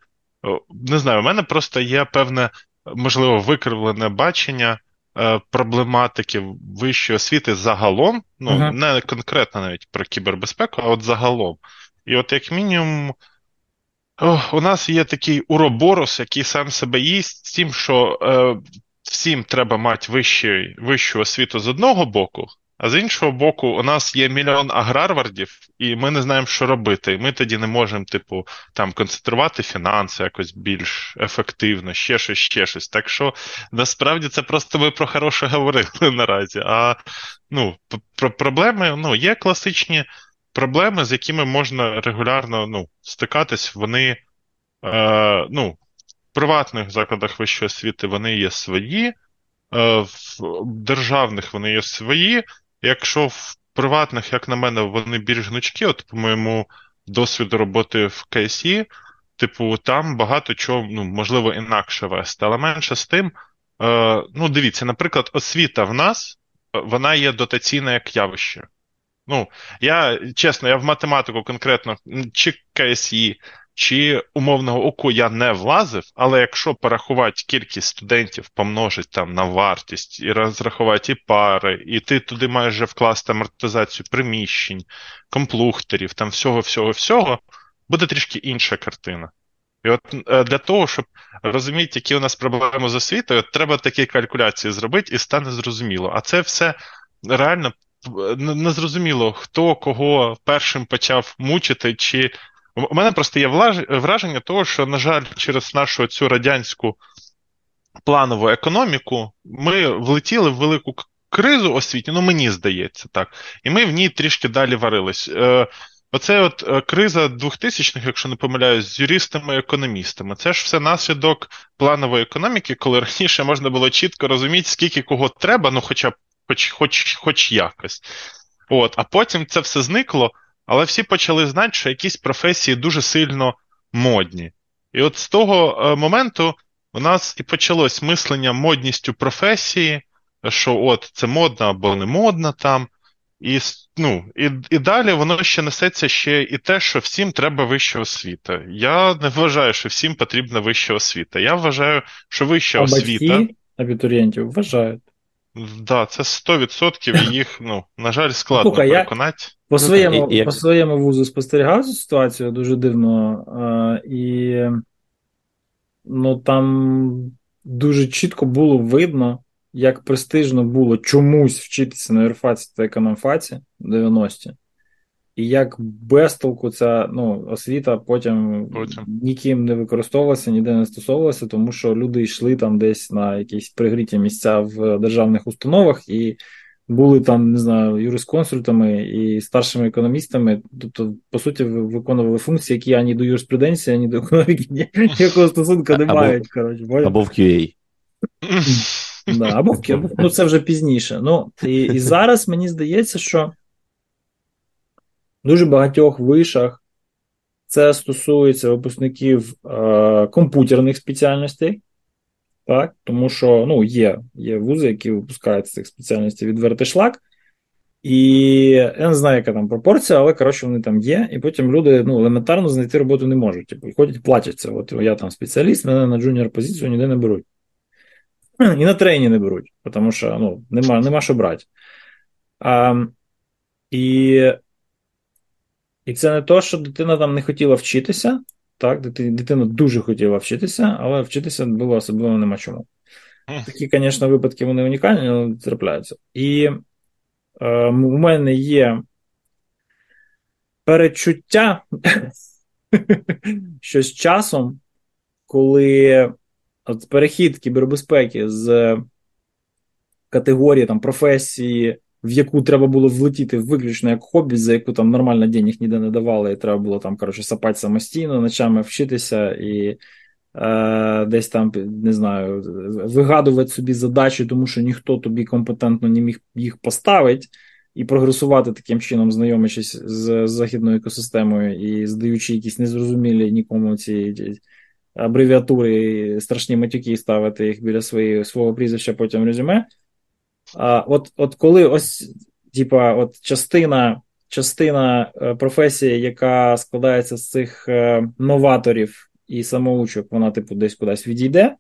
не знаю, у мене просто є певне, можливо, викривлене бачення. Е, проблематики вищої освіти загалом, ну uh-huh. не конкретно навіть про кібербезпеку, а от загалом. І от, як мінімум, у нас є такий уроборос, який сам себе їсть, з тим, що е, всім треба мати вищу, вищу освіту з одного боку, а з іншого боку, у нас є мільйон аграрвардів, і ми не знаємо, що робити. І ми тоді не можемо, типу, там концентрувати фінанси якось більш ефективно, ще щось, ще щось. Так що насправді це просто ми про хороше говорили [LAUGHS] наразі. А ну, про проблеми ну, є класичні проблеми, з якими можна регулярно ну, стикатись, вони е, ну, в приватних закладах вищої освіти вони є свої. Е, в державних вони є свої, Якщо в приватних, як на мене, вони більш гнучкі, от по моєму досвіду роботи в КСІ, типу, там багато чого, ну, можливо, інакше вести. Але менше з тим, е, ну, дивіться, наприклад, освіта в нас, е, вона є дотаційна як явище. Ну, я чесно, я в математику конкретно, чи КСІ, чи умовного оку я не влазив, але якщо порахувати кількість студентів, помножити там на вартість і розрахувати і пари, і ти туди маєш вже вкласти амортизацію приміщень, комплухтерів, там всього-всього-всього, буде трішки інша картина. І от е, для того, щоб розуміти, які у нас проблеми з освітою, треба такі калькуляції зробити і стане зрозуміло. А це все реально незрозуміло, хто кого першим почав мучити, чи у мене просто є враження того, що, на жаль, через нашу цю радянську планову економіку ми влетіли в велику кризу освітню, ну мені здається, так. І ми в ній трішки далі варились. Е, Оце от е, криза 2000-х, якщо не помиляюсь, з юристами-економістами. Це ж все наслідок планової економіки, коли раніше можна було чітко розуміти, скільки кого треба, ну хоча б хоч, хоч, хоч якось. От, А потім це все зникло. Але всі почали знати, що якісь професії дуже сильно модні. І от з того е, моменту у нас і почалось мислення модністю професії, що от це модно або не модно там. І ну, і, і далі воно ще несеться ще і те, що всім треба вища освіта. Я не вважаю, що всім потрібна вища освіта. Я вважаю, що вища а освіта. Батьки абітурієнтів вважають. Так, да, це 100% їх, ну, на жаль, складно Слуха, переконати. По своєму і, по своєму вузу спостерігав цю ситуацію дуже дивно. А, і ну, там дуже чітко було видно, як престижно було чомусь вчитися на юрфаці та економфаці в 90-ті. І як без толку ця ну, освіта потім, потім ніким не використовувалася, ніде не стосовувалася, тому що люди йшли там десь на якісь пригріті місця в державних установах і були там, не знаю, юрисконсультами і старшими економістами. Тобто, по суті, виконували функції, які ані до юриспруденції, ані до економіки ніякого стосунку не мають. Коротше, або в QA. Да, або в QA. Ну, це вже пізніше. Ну, І, і зараз мені здається, що дуже багатьох вишах це стосується випускників е, комп'ютерних спеціальностей, так? тому що ну, є є вузи, які випускають з цих спеціальностей відвертий шлак. І я не знаю, яка там пропорція, але коротше вони там є, і потім люди ну, елементарно знайти роботу не можуть. Типу, ходять, платяться. От я там спеціаліст, мене на джуніор позицію ніде не беруть. [CLEARS THROAT] І на трейні не беруть, тому що ну, нема нема що брати. А, І І це не то, що дитина там не хотіла вчитися. Так, дитина дуже хотіла вчитися, але вчитися було особливо нема чому. Такі, звісно, випадки вони унікальні, але трапляються. І е, у мене є перечуття, [LAUGHS] що з часом, коли от перехід кібербезпеки з категорії там, професії, в яку треба було влетіти виключно як хобі, за яку там нормально денег ніде не давали, і треба було там, коротше, сапати самостійно, ночами вчитися і е, десь там, не знаю, вигадувати собі задачі, тому що ніхто тобі компетентно не міг їх поставити. І прогресувати таким чином, знайомячись з західною екосистемою і здаючи якісь незрозумілі нікому ці абревіатури, страшні матюки ставити їх біля свої, свого прізвища, потім резюме. А, От от коли ось, типа, от частина частина е, професії, яка складається з цих е, новаторів і самоучок, вона, типу, десь кудись відійде.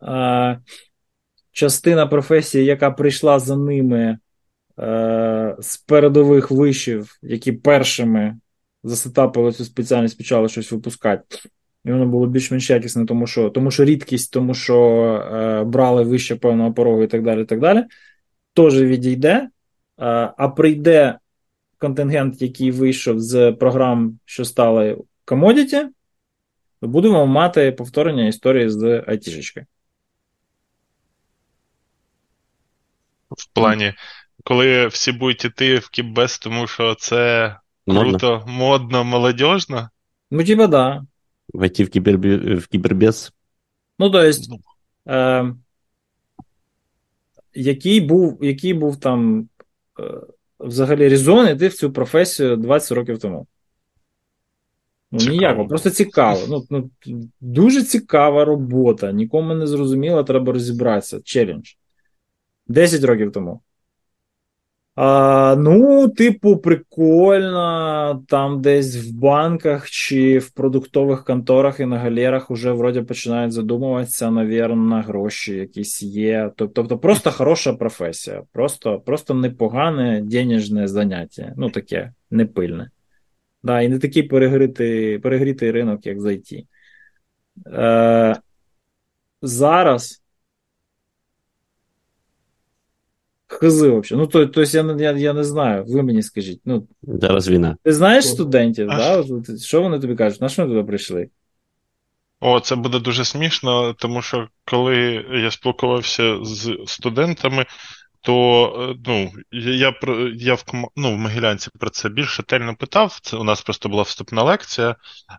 А, Частина професії, яка прийшла за ними е, з передових вишів, які першими засетапили цю спеціальність, почали щось випускати. І воно було більш-менш якісне, тому що тому що рідкість, тому що е, брали вище певного порогу і так далі. і так далі, Теж відійде, е, а прийде контингент, який вийшов з програм, що стали комодіті, то будемо мати повторення історії з айтішечкою. В плані, коли всі будуть йти в кіббез, тому що це круто, модно, молодежно. Ну, типа, да. Войти в, кибербе... в кибербез. Ну, то есть, е, який був який був там е, взагалі резон йти в цю професію 20 років тому? Ну, цікаво. ніяко, просто цікаво. Ну, ну, Дуже цікава робота, нікому не зрозуміло, треба розібратися. Челендж. 10 років тому. А, Ну, типу, прикольно, там десь в банках чи в продуктових конторах і на галерах вже вроді починають задумуватися, навірно, гроші якісь є. Тобто, просто хороша професія, просто просто непогане денежне заняття. Ну, таке непильне. Да, І не такий перегрітий перегрітий ринок, як з Е, Зараз. Хзи вообще. Ну, то, то есть я, я я, не знаю, ви мені скажіть. Ну, Зараз війна. Ти знаєш студентів, а... да? що вони тобі кажуть? На що вони туди прийшли? О, це буде дуже смішно, тому що коли я спілкувався з студентами, то е, ну, я я в ну, в Могилянці про це більш ретельно питав. Це у нас просто була вступна лекція,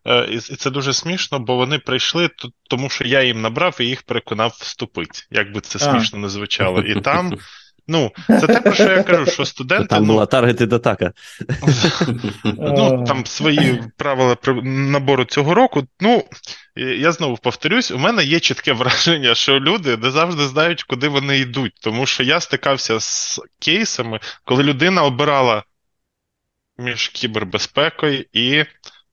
е, і це дуже смішно, бо вони прийшли, тому що я їм набрав і їх переконав вступити. Як би це смішно не звучало. І там [LAUGHS] Ну, це те, про що я кажу, що студенти. Там ну, була таргетед атака. Ну, там свої правила набору цього року. Ну, я знову повторюсь, у мене є чітке враження, що люди не завжди знають, куди вони йдуть. Тому що я стикався з кейсами, коли людина обирала між кібербезпекою і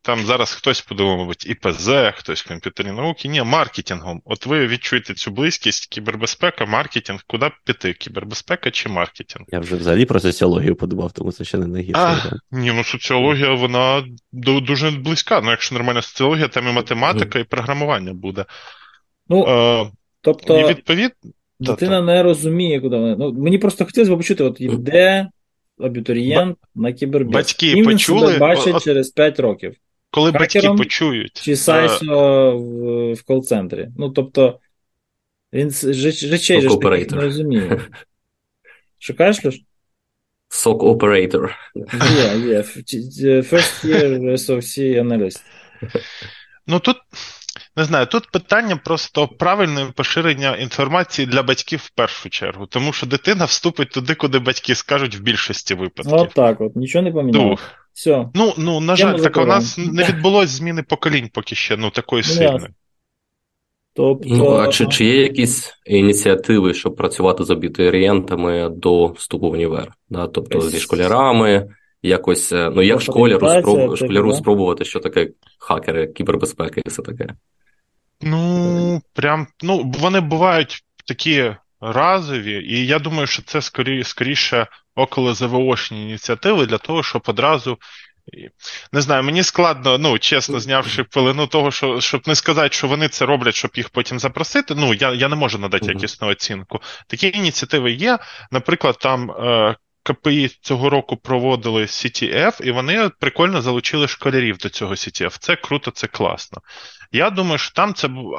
там зараз хтось подумав, мабуть, ІПЗ, хтось комп'ютерні науки. Ні, маркетингом. От ви відчуєте цю близькість, кібербезпека, маркетинг. Куди піти? Кібербезпека чи маркетинг? Я вже взагалі про соціологію подумав, тому це ще не найгірше. Ні, ну соціологія, вона дуже близька. Ну, якщо нормальна соціологія, там і математика, і програмування буде. Ну, е, тобто, і відповід... дитина та, не розуміє, куди вона. Ну, Мені просто хотілося б почути, от йде абітурієнт Ба... на кібербез. Батьки Ким почули... себе бачить от... через 5 років. Коли батьки почують. Чи Сайсо в, в кол-центрі. Ну, тобто, він речей же не розуміє. [LAUGHS] Шукаєш, Леш? SOC operator. Є, є. [LAUGHS] First year SOC analyst. Ну тут не знаю, тут питання просто правильного поширення інформації для батьків в першу чергу, тому що дитина вступить туди, куди батьки скажуть в більшості випадків. От так от, нічого не поміняло. Все. Ну, ну, на жаль, так у нас не відбулось зміни поколінь поки ще, ну, такої ну, сильної. Тобто... Ну, а чи, чи є якісь ініціативи, щоб працювати з абітурієнтами до вступу в універ? Да? Тобто зі школярами, якось, е, ну як школяру спроб... школяру спробувати, що таке хакери, кібербезпеки і все таке? Ну, прям, ну, вони бувають такі разові, і я думаю, що це скорі, скоріше около ЗВОшні ініціативи для того, щоб одразу Не знаю, мені складно, ну, чесно, знявши пилину того, що, щоб не сказати, що вони це роблять, щоб їх потім запросити. Ну, я я не можу надати якісну оцінку. Такі ініціативи є. Наприклад, там е, КПІ цього року проводили CTF, і вони прикольно залучили школярів до цього CTF. Це круто, це класно. Я думаю, що там це був.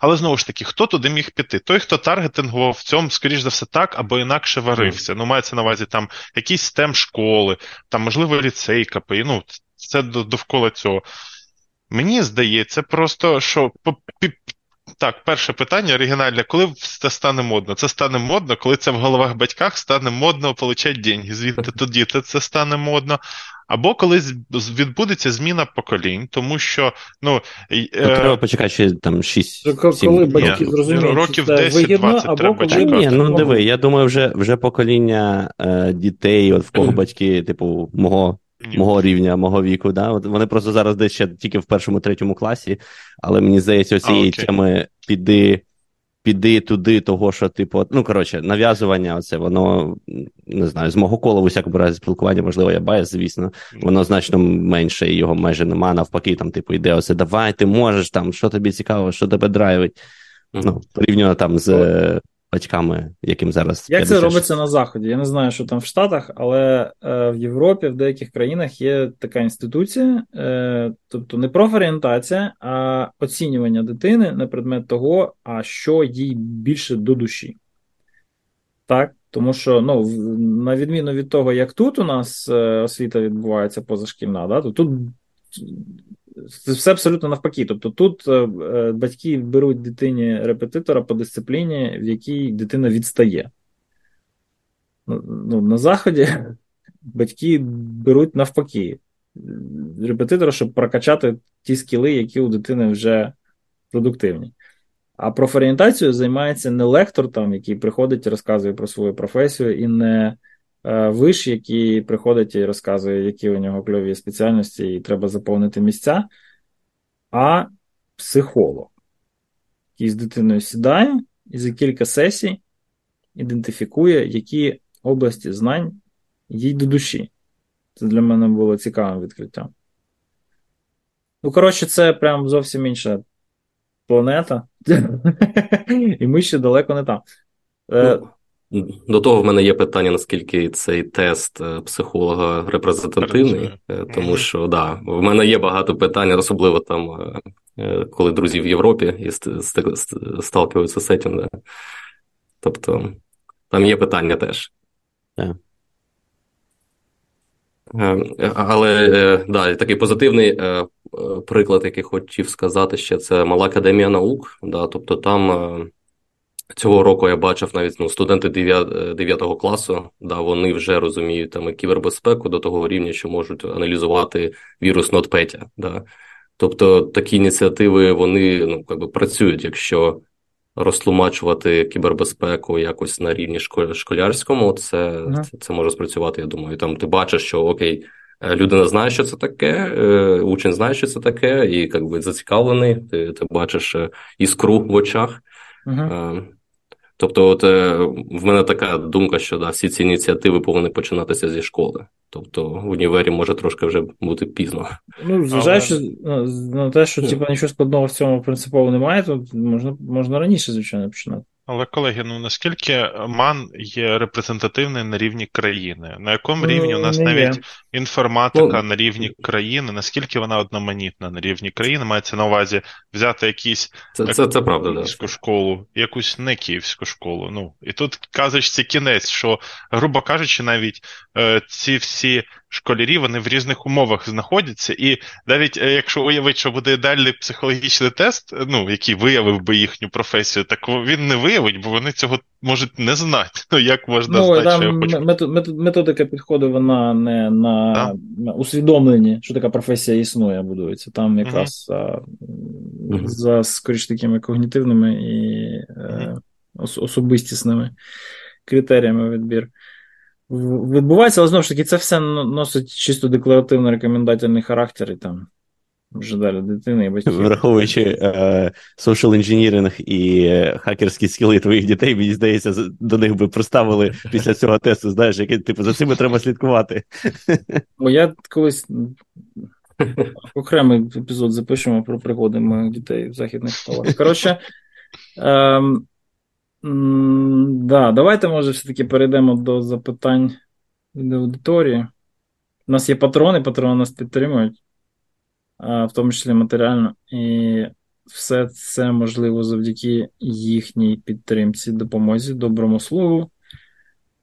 Але знову ж таки, хто туди міг піти? Той, хто таргетингував в цьому, скоріш за все, так або інакше варився. Ну, мається на увазі там якісь стем школи, там, можливо, ліцей КПІ. Ну, це довкола цього. Мені здається, просто що так, перше питання оригінальне. Коли це стане модно? Це стане модно, коли це в головах батьках стане модно получати деньги. Звідти тоді це стане модно. Або коли відбудеться зміна поколінь, тому що ну е... треба почекати ще там 6 Коли батьки зрозуміють, років 10-20 треба почекати. Ні, ну диви, я думаю, вже вже покоління е, дітей, от в кого батьки, типу, мого мого рівня, мого віку. Да? От Вони просто зараз десь ще тільки в першому, третьому класі, але мені здається, цієї теми піди піди туди, того, що, типу, ну, коротше, нав'язування, оце, воно не знаю, з мого кола в усякому разі спілкування, можливо, я баю, звісно, воно значно менше, і його майже нема. Навпаки, там, типу, йде оце, давай, ти можеш, там, що тобі цікаво, що тебе драйвить. Mm-hmm. Ну, порівняно там з батьками, яким зараз. Як 50... це робиться на Заході? Я не знаю, що там в Штатах, але е, в Європі, в деяких країнах є така інституція, е, тобто не профорієнтація, а оцінювання дитини на предмет того, а що їй більше до душі. Так? Тому що, ну, на відміну від того, як тут у нас е, освіта відбувається позашкільна, да, то тут це все абсолютно навпаки. Тобто тут е, е, батьки беруть дитині репетитора по дисципліні, в якій дитина відстає. Ну, ну На Заході [LAUGHS] батьки беруть навпаки репетитора, щоб прокачати ті скіли, які у дитини вже продуктивні. А профорієнтацією займається не лектор, там, який приходить і розказує про свою професію, і не виш, який приходить і розказує, які у нього кльові спеціальності, і треба заповнити місця, а психолог, який з дитиною сідає і за кілька сесій ідентифікує, які області знань їй до душі. Це для мене було цікавим відкриттям. Ну, коротше, це прям зовсім інша планета, [LAUGHS] і ми ще далеко не там. До того в мене є питання, наскільки цей тест е, психолога репрезентативний, е, тому що да, в мене є багато питань, особливо там, е, коли друзі в Європі і сталкиваються з цим. Да. Тобто там є питання теж. Yeah. Але да, такий позитивний приклад, який хотів сказати ще, це Мала Академія наук. Да, Тобто там. Цього року я бачив навіть ну, студенти 9 9 класу, да, вони вже розуміють там кібербезпеку до того рівня, що можуть аналізувати вірус NotPetya. Да. Тобто такі ініціативи вони ну, якби працюють, якщо розтлумачувати кібербезпеку якось на рівні школярському, це, ага. це це, може спрацювати. Я думаю. Там ти бачиш, що окей, е, людина знає, що це таке, е, учень знає, що це таке, і якби зацікавлений. Ти ти бачиш е, іскру в очах. Ага. Тобто, от е, в мене така думка, що да, всі ці ініціативи повинні починатися зі школи. Тобто в універі може трошки вже бути пізно. Ну, зважаючи Але... на те, що типу, нічого складного в цьому принципово немає, то можна можна раніше, звичайно, починати. Але, колеги, ну наскільки МАН є репрезентативний на рівні країни? На якому ну, рівні у нас навіть є. інформатика ну, на рівні країни? Наскільки вона одноманітна на рівні країни? Мається на увазі взяти якісь це, це, це правда, київську да. школу, якусь не київську школу. Ну і тут казочці кінець, що, грубо кажучи, навіть е, ці всі школярі вони в різних умовах знаходяться, і навіть е, якщо уявити, що буде ідеальний психологічний тест, ну який виявив би їхню професію, так він не виявить, бо вони цього можуть не знати. [LAUGHS] Ну як можна ну, знати, що я хочу. методика підходу вона не на, да? усвідомленні, що така професія існує, будується. Там якраз угу. а, за скоріш такими когнітивними і угу. особистісними критеріями відбір відбувається, але знову ж таки, це все носить чисто декларативно рекомендательний характер і там. вже далі дитини і батьків. Враховуючи е, social engineering і хакерські скіли твоїх дітей, мені здається, до них би приставили після цього тесту, знаєш, який типу за цими треба слідкувати. Бо я колись окремий епізод запишемо про пригоди моїх дітей в західних школах. Коротше, ем, да, давайте, може, все-таки перейдемо до запитань від аудиторії. У нас є патрони, патрони нас підтримують в тому числі матеріально, і все це можливо завдяки їхній підтримці, допомозі, доброму слову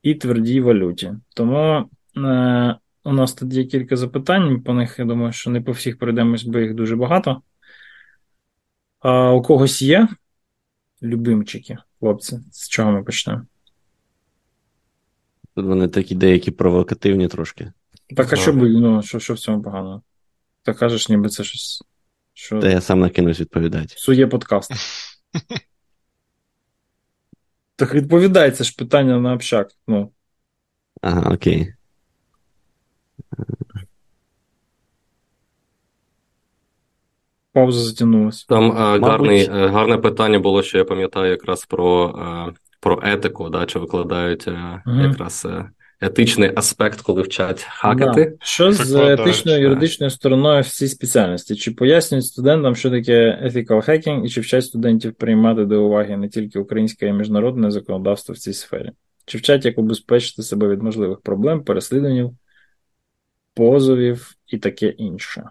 і твердій валюті. Тому е, у нас тут є кілька запитань, по них я думаю, що не по всіх пройдемось, бо їх дуже багато. А У когось є любимчики, хлопці, з чого ми почнемо? Тут вони такі деякі провокативні трошки. Так, а що ну, що, що в цьому поганого? Ти кажеш, ніби це щось. Що... Та я сам накинусь відповідати. Сує подкаст. Так відповідай, це ж питання на общак. Ну. Ага, окей. Пауза затягнулася. Там а, гарний, е, гарне питання було, що я пам'ятаю якраз про а, про етику, да, чи викладають а, угу. якраз е, етичний аспект, коли вчать хакати. Да. Що з етичною юридичною стороною в цій спеціальності? Чи пояснюють студентам, що таке ethical hacking, і чи вчать студентів приймати до уваги не тільки українське і міжнародне законодавство в цій сфері? Чи вчать як убезпечити себе від можливих проблем, переслідувань, позовів і таке інше?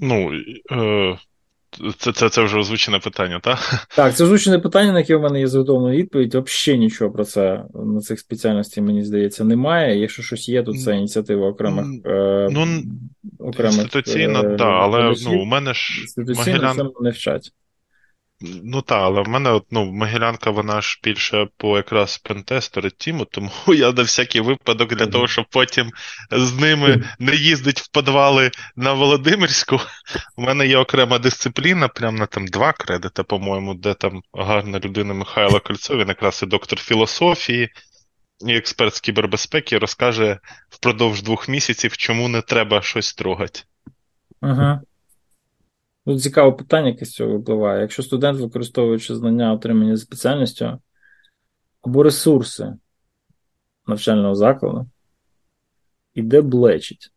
Ну, е, це це, це вже озвучене питання, так? Так, це озвучене питання, на яке в мене є заготовлена відповідь. Взагалі нічого про це на цих спеціальностях, мені здається, немає. Якщо щось є, то це ініціатива окремих. Е, ну, окремих інституційна, так, але ну, у мене ж. Могилян... не вчать. Ну так, але в мене ну, Могилянка, вона ж більше по якраз пентестери тіму, тому [LAUGHS] я на всякий випадок для того, щоб потім з ними не їздить в підвали на Володимирську. [LAUGHS] У мене є окрема дисципліна, прямо на там два кредити, по-моєму, де там гарна людина Михайло Кольцов, він якраз і доктор філософії і експерт з кібербезпеки розкаже впродовж двох місяців, чому не треба щось трогати. Ага. Тут цікаве питання, яке з цього випливає. Якщо студент, використовуючи знання, отримання спеціальністю або ресурси навчального закладу, іде блечить.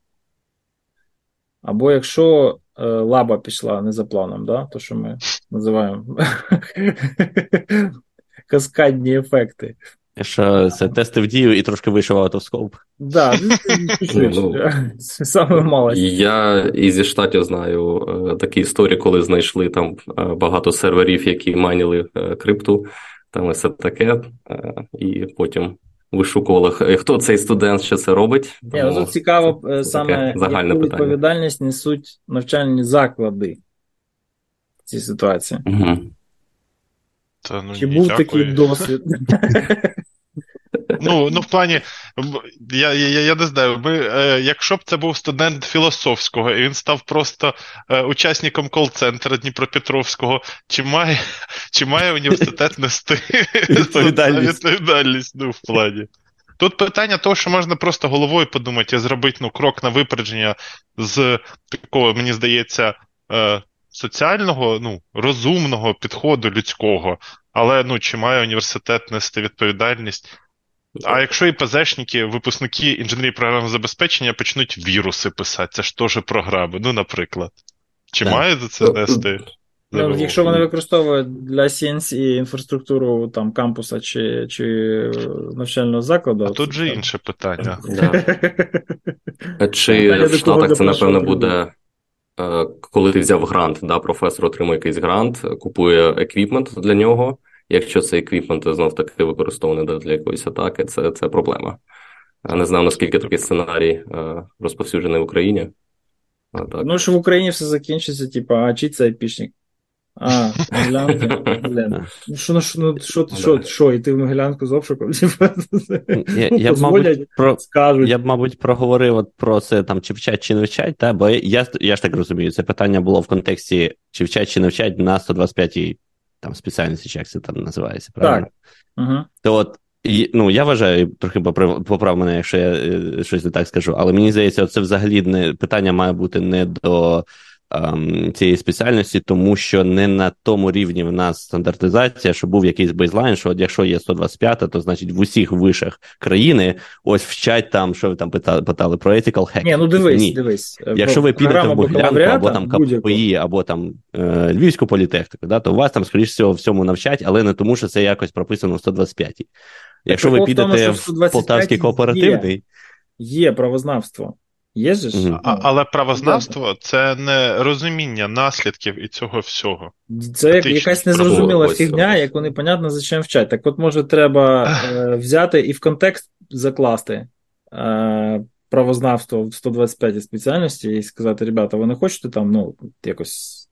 Або якщо е, лаба пішла не за планом, да, то що ми називаємо [LAUGHS] каскадні ефекти. Що це тести в дію і трошки вийшов автоскоп. Так, ну, саме мало. Я і зі штатів знаю е, такі історії, коли знайшли там е, багато серверів, які майніли е, крипту, там все таке, і потім вишукували, хто цей студент, що це робить. Ні, ну, Тут цікаво саме яку відповідальність несуть навчальні заклади в цій ситуації. Угу. Та, ну, Чи був такий досвід? [LAUGHS] Ну, ну в плані, я я, я не знаю, ми, е, якщо б це був студент філософського, і він став просто е, учасником кол-центру Дніпропетровського, чи має [LAUGHS] чи має університет нести відповідальність відповідальність ну, в плані? Тут питання того, що можна просто головою подумати і зробити ну, крок на випередження з такого, мені здається, е, соціального, ну, розумного підходу людського, але ну, чи має університет нести відповідальність? А якщо і ПЗшники, випускники інженерії програмного забезпечення почнуть віруси писати, це ж теж програми, ну, наприклад. Чи так. має за це ну, нести? Ну, Якщо вони використовують для CNC інфраструктуру там кампуса чи чи навчального закладу. А тут же інше питання. Чи в Штатах це, напевно, буде Е, коли ти взяв грант, да, професор отримує якийсь грант, купує еквіпмент для нього. Якщо цей еквіпмент знов таки використований для якоїсь атаки, це це проблема. Я не знаю, наскільки такий сценарій е, розповсюджений в Україні. А, так. Ну, що в Україні все закінчиться, типу, а чи це айпішник? А, Могилянка, блін. [LAUGHS] Ну, що, ну, що, ну, що, що, що, йти в Могилянку з обшуком? Я, я, б, мабуть, про, скажуть. я б, мабуть, проговорив от про це, там, чи вчать, чи не вчать, та, бо я, я ж так розумію, це питання було в контексті, чи вчать, чи не вчать на 125-й там, спеціальності, чи як це там називається, правильно? Так. Угу. То от ну, Я вважаю, трохи поправ мене, якщо я е, щось не так скажу, але мені здається, це взагалі не питання має бути не до цієї спеціальності, тому що не на тому рівні в нас стандартизація, що був якийсь бейзлайн, що от якщо є 125, то значить в усіх вишах країни ось вчать там, що ви там питали, питали про ethical hacking. Ні, ну дивись, Ні. дивись. Е, якщо ви підете в Боглянку, або там КПІ, або там е, Львівську політехніку, да, то вас там, скоріш всього, всьому навчать, але не тому, що це якось прописано в 125 Якщо ви підете в Полтавський кооперативний. Є, є правознавство. Є ж? Mm-hmm. А, але правознавство це не розуміння наслідків і цього всього. Це як, якась незрозуміла фігня, яку непонятно за чим вчать. Так от, може, треба е, взяти і в контекст закласти е, правознавство в 125 спеціальності і сказати: ребята, ви не хочете там ну, якось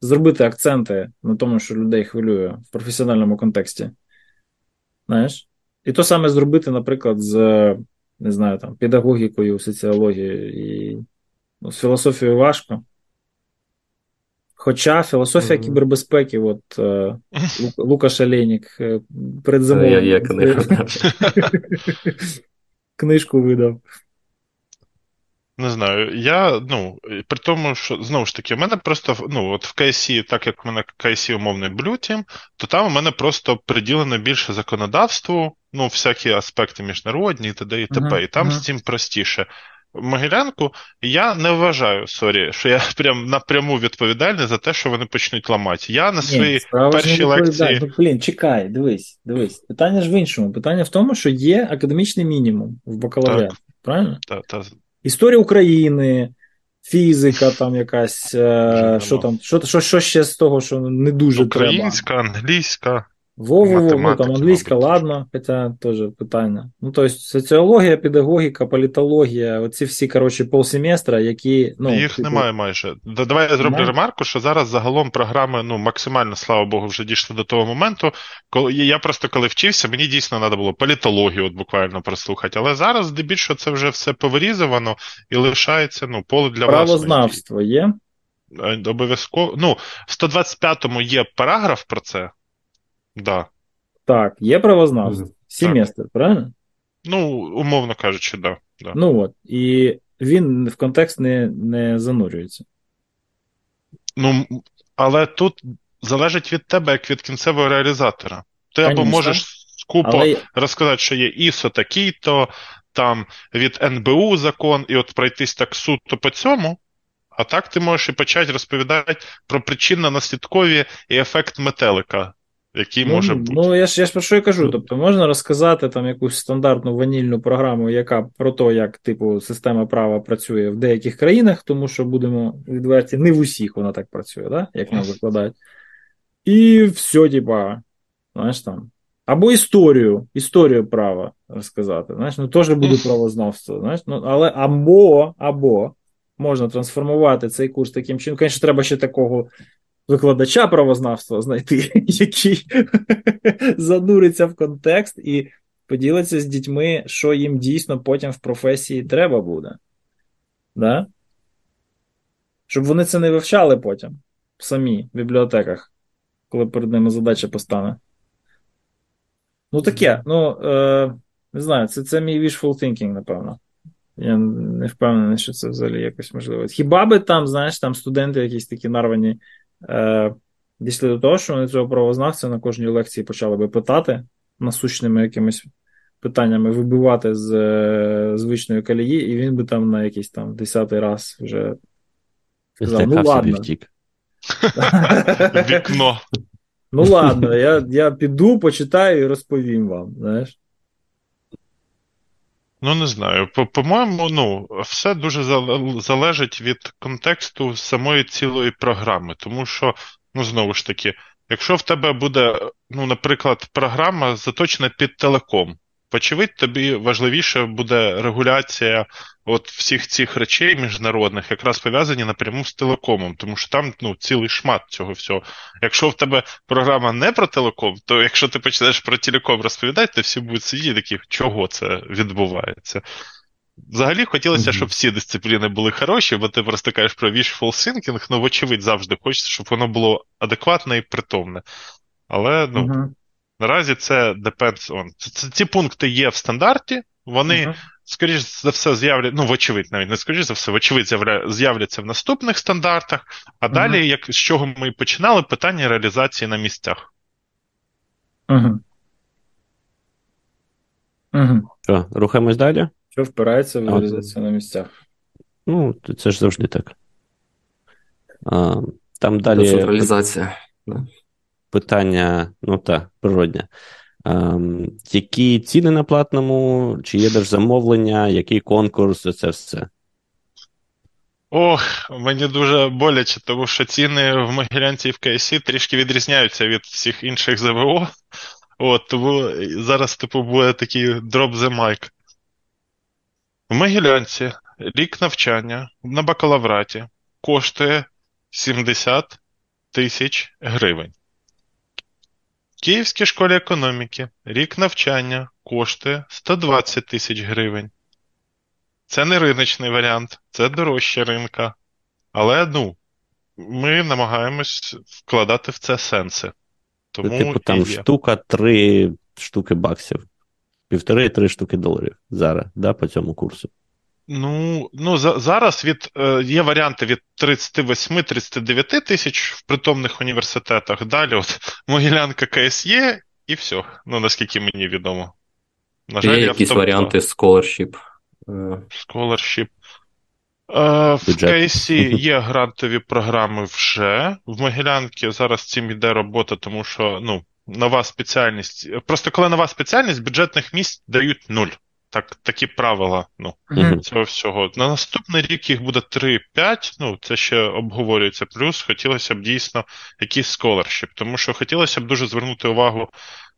зробити акценти на тому, що людей хвилює в професіональному контексті. Знаєш? І то саме зробити, наприклад, з не знаю, там, педагогікою, соціологією і ну, з філософією важко. Хоча філософія mm-hmm. кібербезпеки, от е, [LAUGHS] Лука Шалейнік е, перед зимою я, я [LAUGHS] [LAUGHS] книжку видав. Не знаю. Я, ну, при тому, що знову ж таки, в мене просто ну, от в KSC, так як в мене KSC умовний Blue то там у мене просто приділено більше законодавству, ну, всякі аспекти міжнародні і т.д. і т.п. Uh-huh, і там uh-huh. з цим простіше. Могилянку я не вважаю, sorry, що я [LAUGHS] прям напряму відповідальний за те, що вони почнуть ламати. Я на своїй першій лекції. Ну, блін, чекай, дивись, дивись. Питання ж в іншому. Питання в тому, що є академічний мінімум в бакалавріаті. Правильно? Так, так. Історія України, фізика там якась. Е, що там, що, що, що ще з того, що не дуже Українська, треба? Українська, англійська. Во-во-во, ну там англійська, мабуть. ладно, хоча теж питання. Ну, тобто, соціологія, педагогіка, політологія, оці всі, коротше, полсеместра, які. ну... Їх типу... немає майже. Давай я зроблю немає? ремарку, що зараз загалом програми, ну, максимально, слава Богу, вже дійшли до того моменту. Коли я просто коли вчився, мені дійсно треба було політологію от буквально прослухати. Але зараз, здебільшого, це вже все повирізовано і лишається ну, поле для Правознавство є? Е, обов'язково. Ну, в 125-му є параграф про це. Да. Так, є правознавство. Семестр, правильно? Ну, умовно кажучи, да. да. Ну от. І він в контекст не не занурюється. Ну, але тут залежить від тебе, як від кінцевого реалізатора. Ти Конечно. або можеш скупо але... розказати, що є ISO такий-то, там від НБУ закон, і от пройтись так суто по цьому. А так ти можеш і почати розповідати про причинно-наслідкові і ефект метелика який ну, може бути. Ну, я ж я ж про що і кажу. Тобто можна розказати там якусь стандартну ванільну програму, яка про те, як типу система права працює в деяких країнах, тому що будемо відверті, не в усіх вона так працює, да? як нам викладають. І все, типа, знаєш там. Або історію, історію права розказати. Знаєш, ну теж буде правознавство. Знаєш, ну, але або, або можна трансформувати цей курс таким чином. Звісно, треба ще такого викладача правознавства знайти, [LAUGHS] який [LAUGHS] зануриться в контекст і поділиться з дітьми, що їм дійсно потім в професії треба буде. Да? Щоб вони це не вивчали потім самі в бібліотеках, коли перед ними задача постане. Ну, таке, ну, е, не знаю, це це мій wishful thinking, напевно. Я не впевнений, що це взагалі якось можливо. Хіба би там, знаєш, там студенти якісь такі нарвані е, дійшли до того, що вони цього правознавця на кожній лекції почали би питати насущними якимись питаннями, вибивати з е, звичної калії, і він би там на якийсь там десятий раз вже сказав, ну ладно. Вікно. Ну ладно, я я піду, почитаю і розповім вам. знаєш. Ну, не знаю. По-моєму, ну, все дуже залежить від контексту самої цілої програми. Тому що, ну, знову ж таки, якщо в тебе буде, ну, наприклад, програма заточена під телеком, Вочевидь, тобі важливіше буде регуляція от всіх цих речей міжнародних, якраз пов'язані напряму з телекомом, тому що там ну, цілий шмат цього всього. Якщо в тебе програма не про телеком, то якщо ти почнеш про телеком розповідати, то всі будуть сидіти такі, чого це відбувається. Взагалі хотілося, щоб всі дисципліни були хороші, бо ти просто кажеш про wishful thinking, ну, вочевидь, завжди хочеться, щоб воно було адекватне і притомне. Але ну, Наразі це depends on. Це, Ці пункти є в стандарті, вони, uh-huh. скоріш за все, з'являться, ну, вочевидь, навіть не скоріш за все, вочевидь, з'являться в наступних стандартах, а uh-huh. далі, як, з чого ми і починали, питання реалізації на місцях. Угу. Угу. Що, рухаємось далі? Що впирається в реалізацію на місцях? Ну, це ж завжди так. А, Там далі. Децентралізація. Питання, ну так, природне. А, які ціни на платному, чи є держзамовлення, який конкурс, це все. Ох, мені дуже боляче, тому що ціни в Могилянці і в КСі трішки відрізняються від всіх інших ЗВО. От, Тому зараз, типу, буде такий drop the mic. В Могилянці рік навчання на бакалавраті коштує 70 тисяч гривень. Київській школі економіки рік навчання коштує 120 тисяч гривень. Це не риночний варіант, це дорожча ринка. Але ну, ми намагаємось вкладати в це сенси. Тому Типу там штука три штуки баксів. Півтори-три штуки доларів зараз, да, по цьому курсу. Ну, ну за, зараз від, е, є варіанти від 38-39 тисяч в притомних університетах. Далі от [LAUGHS] Могилянка КСЄ і все. Ну, наскільки мені відомо. На жаль, Є якісь варіанти scholarship. Scholarship. Е, в КСі [LAUGHS] є грантові програми вже. В Могилянці зараз цим йде робота, тому що ну, нова спеціальність. Просто коли нова спеціальність, бюджетних місць дають нуль. Так, Такі правила ну, mm-hmm. цього всього. На наступний рік їх буде 3-5, ну, це ще обговорюється. Плюс хотілося б дійсно якийсь сколаршіп, тому що хотілося б дуже звернути увагу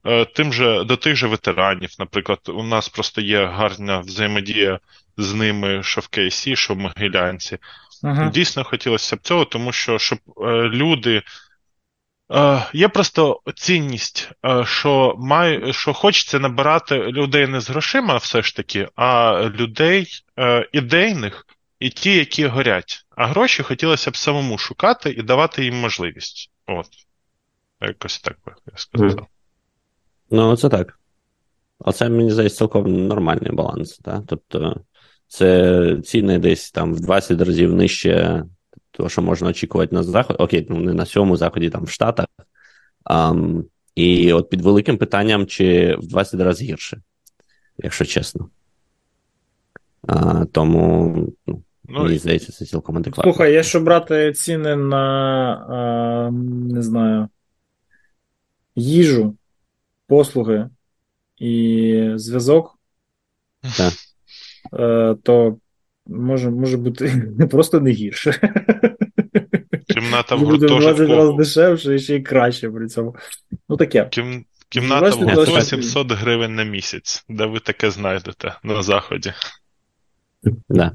е, тим же, до тих же ветеранів. Наприклад, у нас просто є гарна взаємодія з ними, що в Кейсі, що в Могилянці. Uh-huh. Дійсно хотілося б цього, тому що щоб е, люди. Е, є просто цінність, е, що має, що хочеться набирати людей не з грошима, все ж таки, а людей е, ідейних і ті, які горять. А гроші хотілося б самому шукати і давати їм можливість. От. Якось так би я сказав. Ну, це так. Оце, мені здається, цілком нормальний баланс. Так? Тобто це ціни десь там в 20 разів нижче того, що можна очікувати на заході. Окей, ну не на цьому заході, там в Штатах. Um, і от під великим питанням, чи в 20 разів гірше, якщо чесно. А, Тому ну, ну, мені здається, це цілком адекватно. Слухай, якщо брати ціни на а, не знаю, їжу, послуги і зв'язок, так. Е, то може може бути [LAUGHS] просто не гірше. Кімната в гуртожитку... 20 разів дешевше і ще й краще при цьому. Ну таке. Кім... Кімната в гурту 700 гривень на місяць, де ви таке знайдете на заході. Да.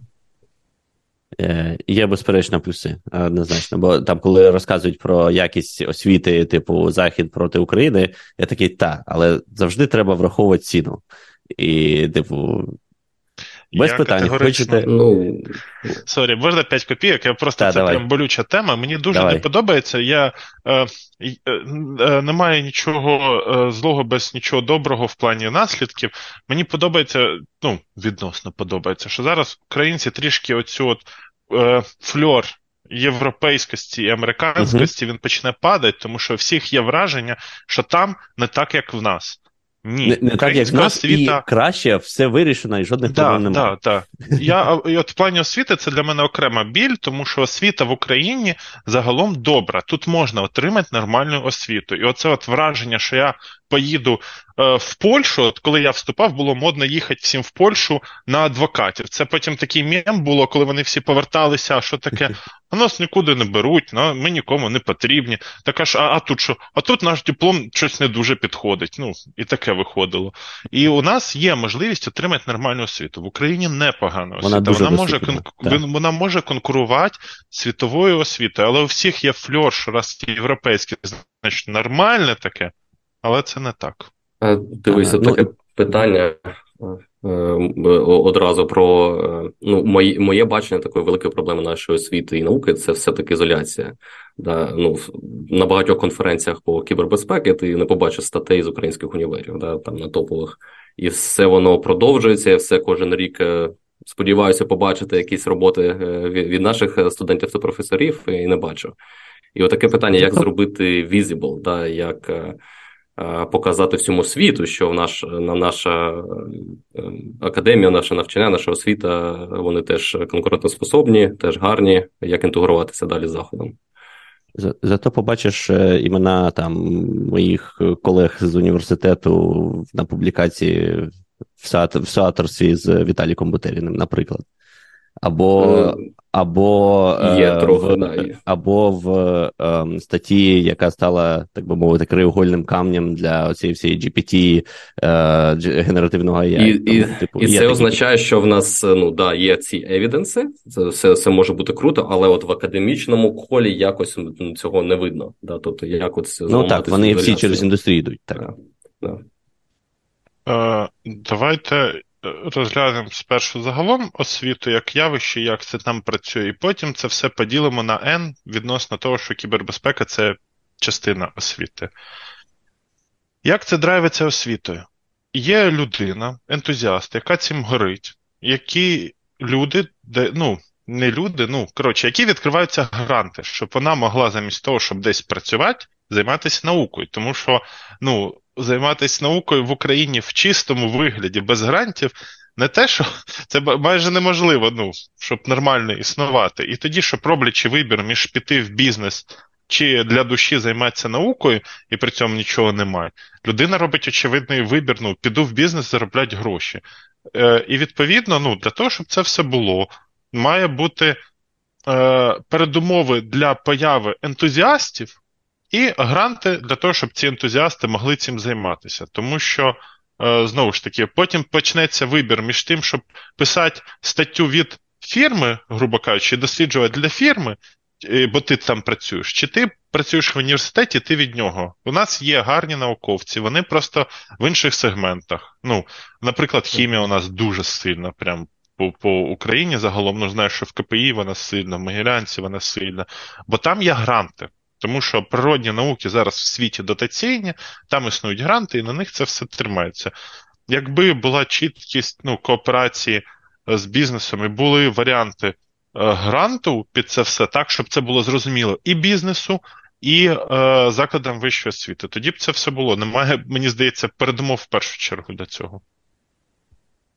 Е, Є безперечно плюси, однозначно. Бо там, коли розказують про якість освіти, типу Захід проти України, я такий, так, але завжди треба враховувати ціну. І, типу, без я питань. Хочете... Ну... Sorry, можна 5 копійок. Я просто Та, це давай. прям болюча тема. Мені дуже давай. не подобається. Я е, е, е, немає нічого е, злого без нічого доброго в плані наслідків. Мені подобається, ну, відносно подобається, що зараз українці трішки оцю от е, фльор. Європейськості і американськості uh-huh. він почне падати, тому що всіх є враження, що там не так, як в нас. Ні, не, не так, як в нас, освіта... і краще все вирішено, і жодних да, проблем немає. Так, так. Я от в плані освіти це для мене окрема біль, тому що освіта в Україні загалом добра. Тут можна отримати нормальну освіту. І оце от враження, що я поїду е, в Польщу, от коли я вступав, було модно їхати всім в Польщу на адвокатів. Це потім такий мем було, коли вони всі поверталися, а що таке? А нас нікуди не беруть, ми нікому не потрібні. Так аж, а, а тут що? А тут наш диплом щось не дуже підходить. Ну, і таке виходило. І у нас є можливість отримати нормальну освіту. В Україні непогана освіта. Вона, дуже вона може кон... вона може конкурувати світовою освітою, але у всіх є фльор, що раз європейське, значить нормальне таке але це не так. Дивися, ну, таке питання. одразу про ну, моє, моє бачення такої великої проблеми нашої освіти і науки це все-таки ізоляція. Да, ну, На багатьох конференціях по кібербезпеці ти не побачиш статей з українських універів, да, там на топових. І все воно продовжується, все кожен рік. Сподіваюся, побачити якісь роботи від наших студентів та професорів, і не бачу. І отаке питання: як зробити visible, да, як Е, показати всьому світу, що в наш, на наша е, академія, наше навчання, наша освіта, вони теж конкурентоспособні, теж гарні, як інтегруватися далі з заходом. Зато побачиш е, імена там моїх колег з університету на публікації в соавторстві з Віталіком Бутеріним, наприклад. Або або є е, трохи, в, да, або в е, статті, яка стала, так би мовити, криугольним камнем для цієї всієї GPT е, генеративного AI. І Тому, і, типу, і це такі... означає, що в нас ну да, є ці евіденси, це все все може бути круто, але от в академічному колі якось цього не видно. Да, тобто, як от Ну так, вони всі через індустрію йдуть. Так. Да, да. Е, Давайте розглянемо спершу загалом освіту як явище, як це там працює, і потім це все поділимо на N відносно того, що кібербезпека це частина освіти. Як це драйвиться освітою? Є людина, ентузіаст, яка цим горить, які люди, де, ну, не люди, ну, коротше, які відкриваються гранти, щоб вона могла замість того, щоб десь працювати, займатися наукою. Тому що, ну, займатися наукою в Україні в чистому вигляді, без грантів, не те, що [LAUGHS] це майже неможливо, ну, щоб нормально існувати. І тоді, щоб роблячи вибір між піти в бізнес чи для душі займатися наукою, і при цьому нічого немає, людина робить очевидний вибір: ну, піду в бізнес, заробляти гроші. Е, І відповідно, ну, для того, щоб це все було, має бути е, передумови для появи ентузіастів. І гранти для того, щоб ці ентузіасти могли цим займатися. Тому що, е, знову ж таки, потім почнеться вибір між тим, щоб писати статтю від фірми, грубо кажучи, досліджувати для фірми, е, бо ти там працюєш, чи ти працюєш в університеті, ти від нього. У нас є гарні науковці, вони просто в інших сегментах. Ну, Наприклад, хімія у нас дуже сильна, прям по по Україні загалом, ну знаю, що в КПІ вона сильна, в Могилянці вона сильна, бо там є гранти. Тому що природні науки зараз в світі дотаційні, там існують гранти, і на них це все тримається. Якби була чіткість ну, кооперації е, з бізнесом і були варіанти е, гранту під це все так, щоб це було зрозуміло і бізнесу, і е, закладам вищої освіти. Тоді б це все було. Немає, мені здається, передумов в першу чергу для цього.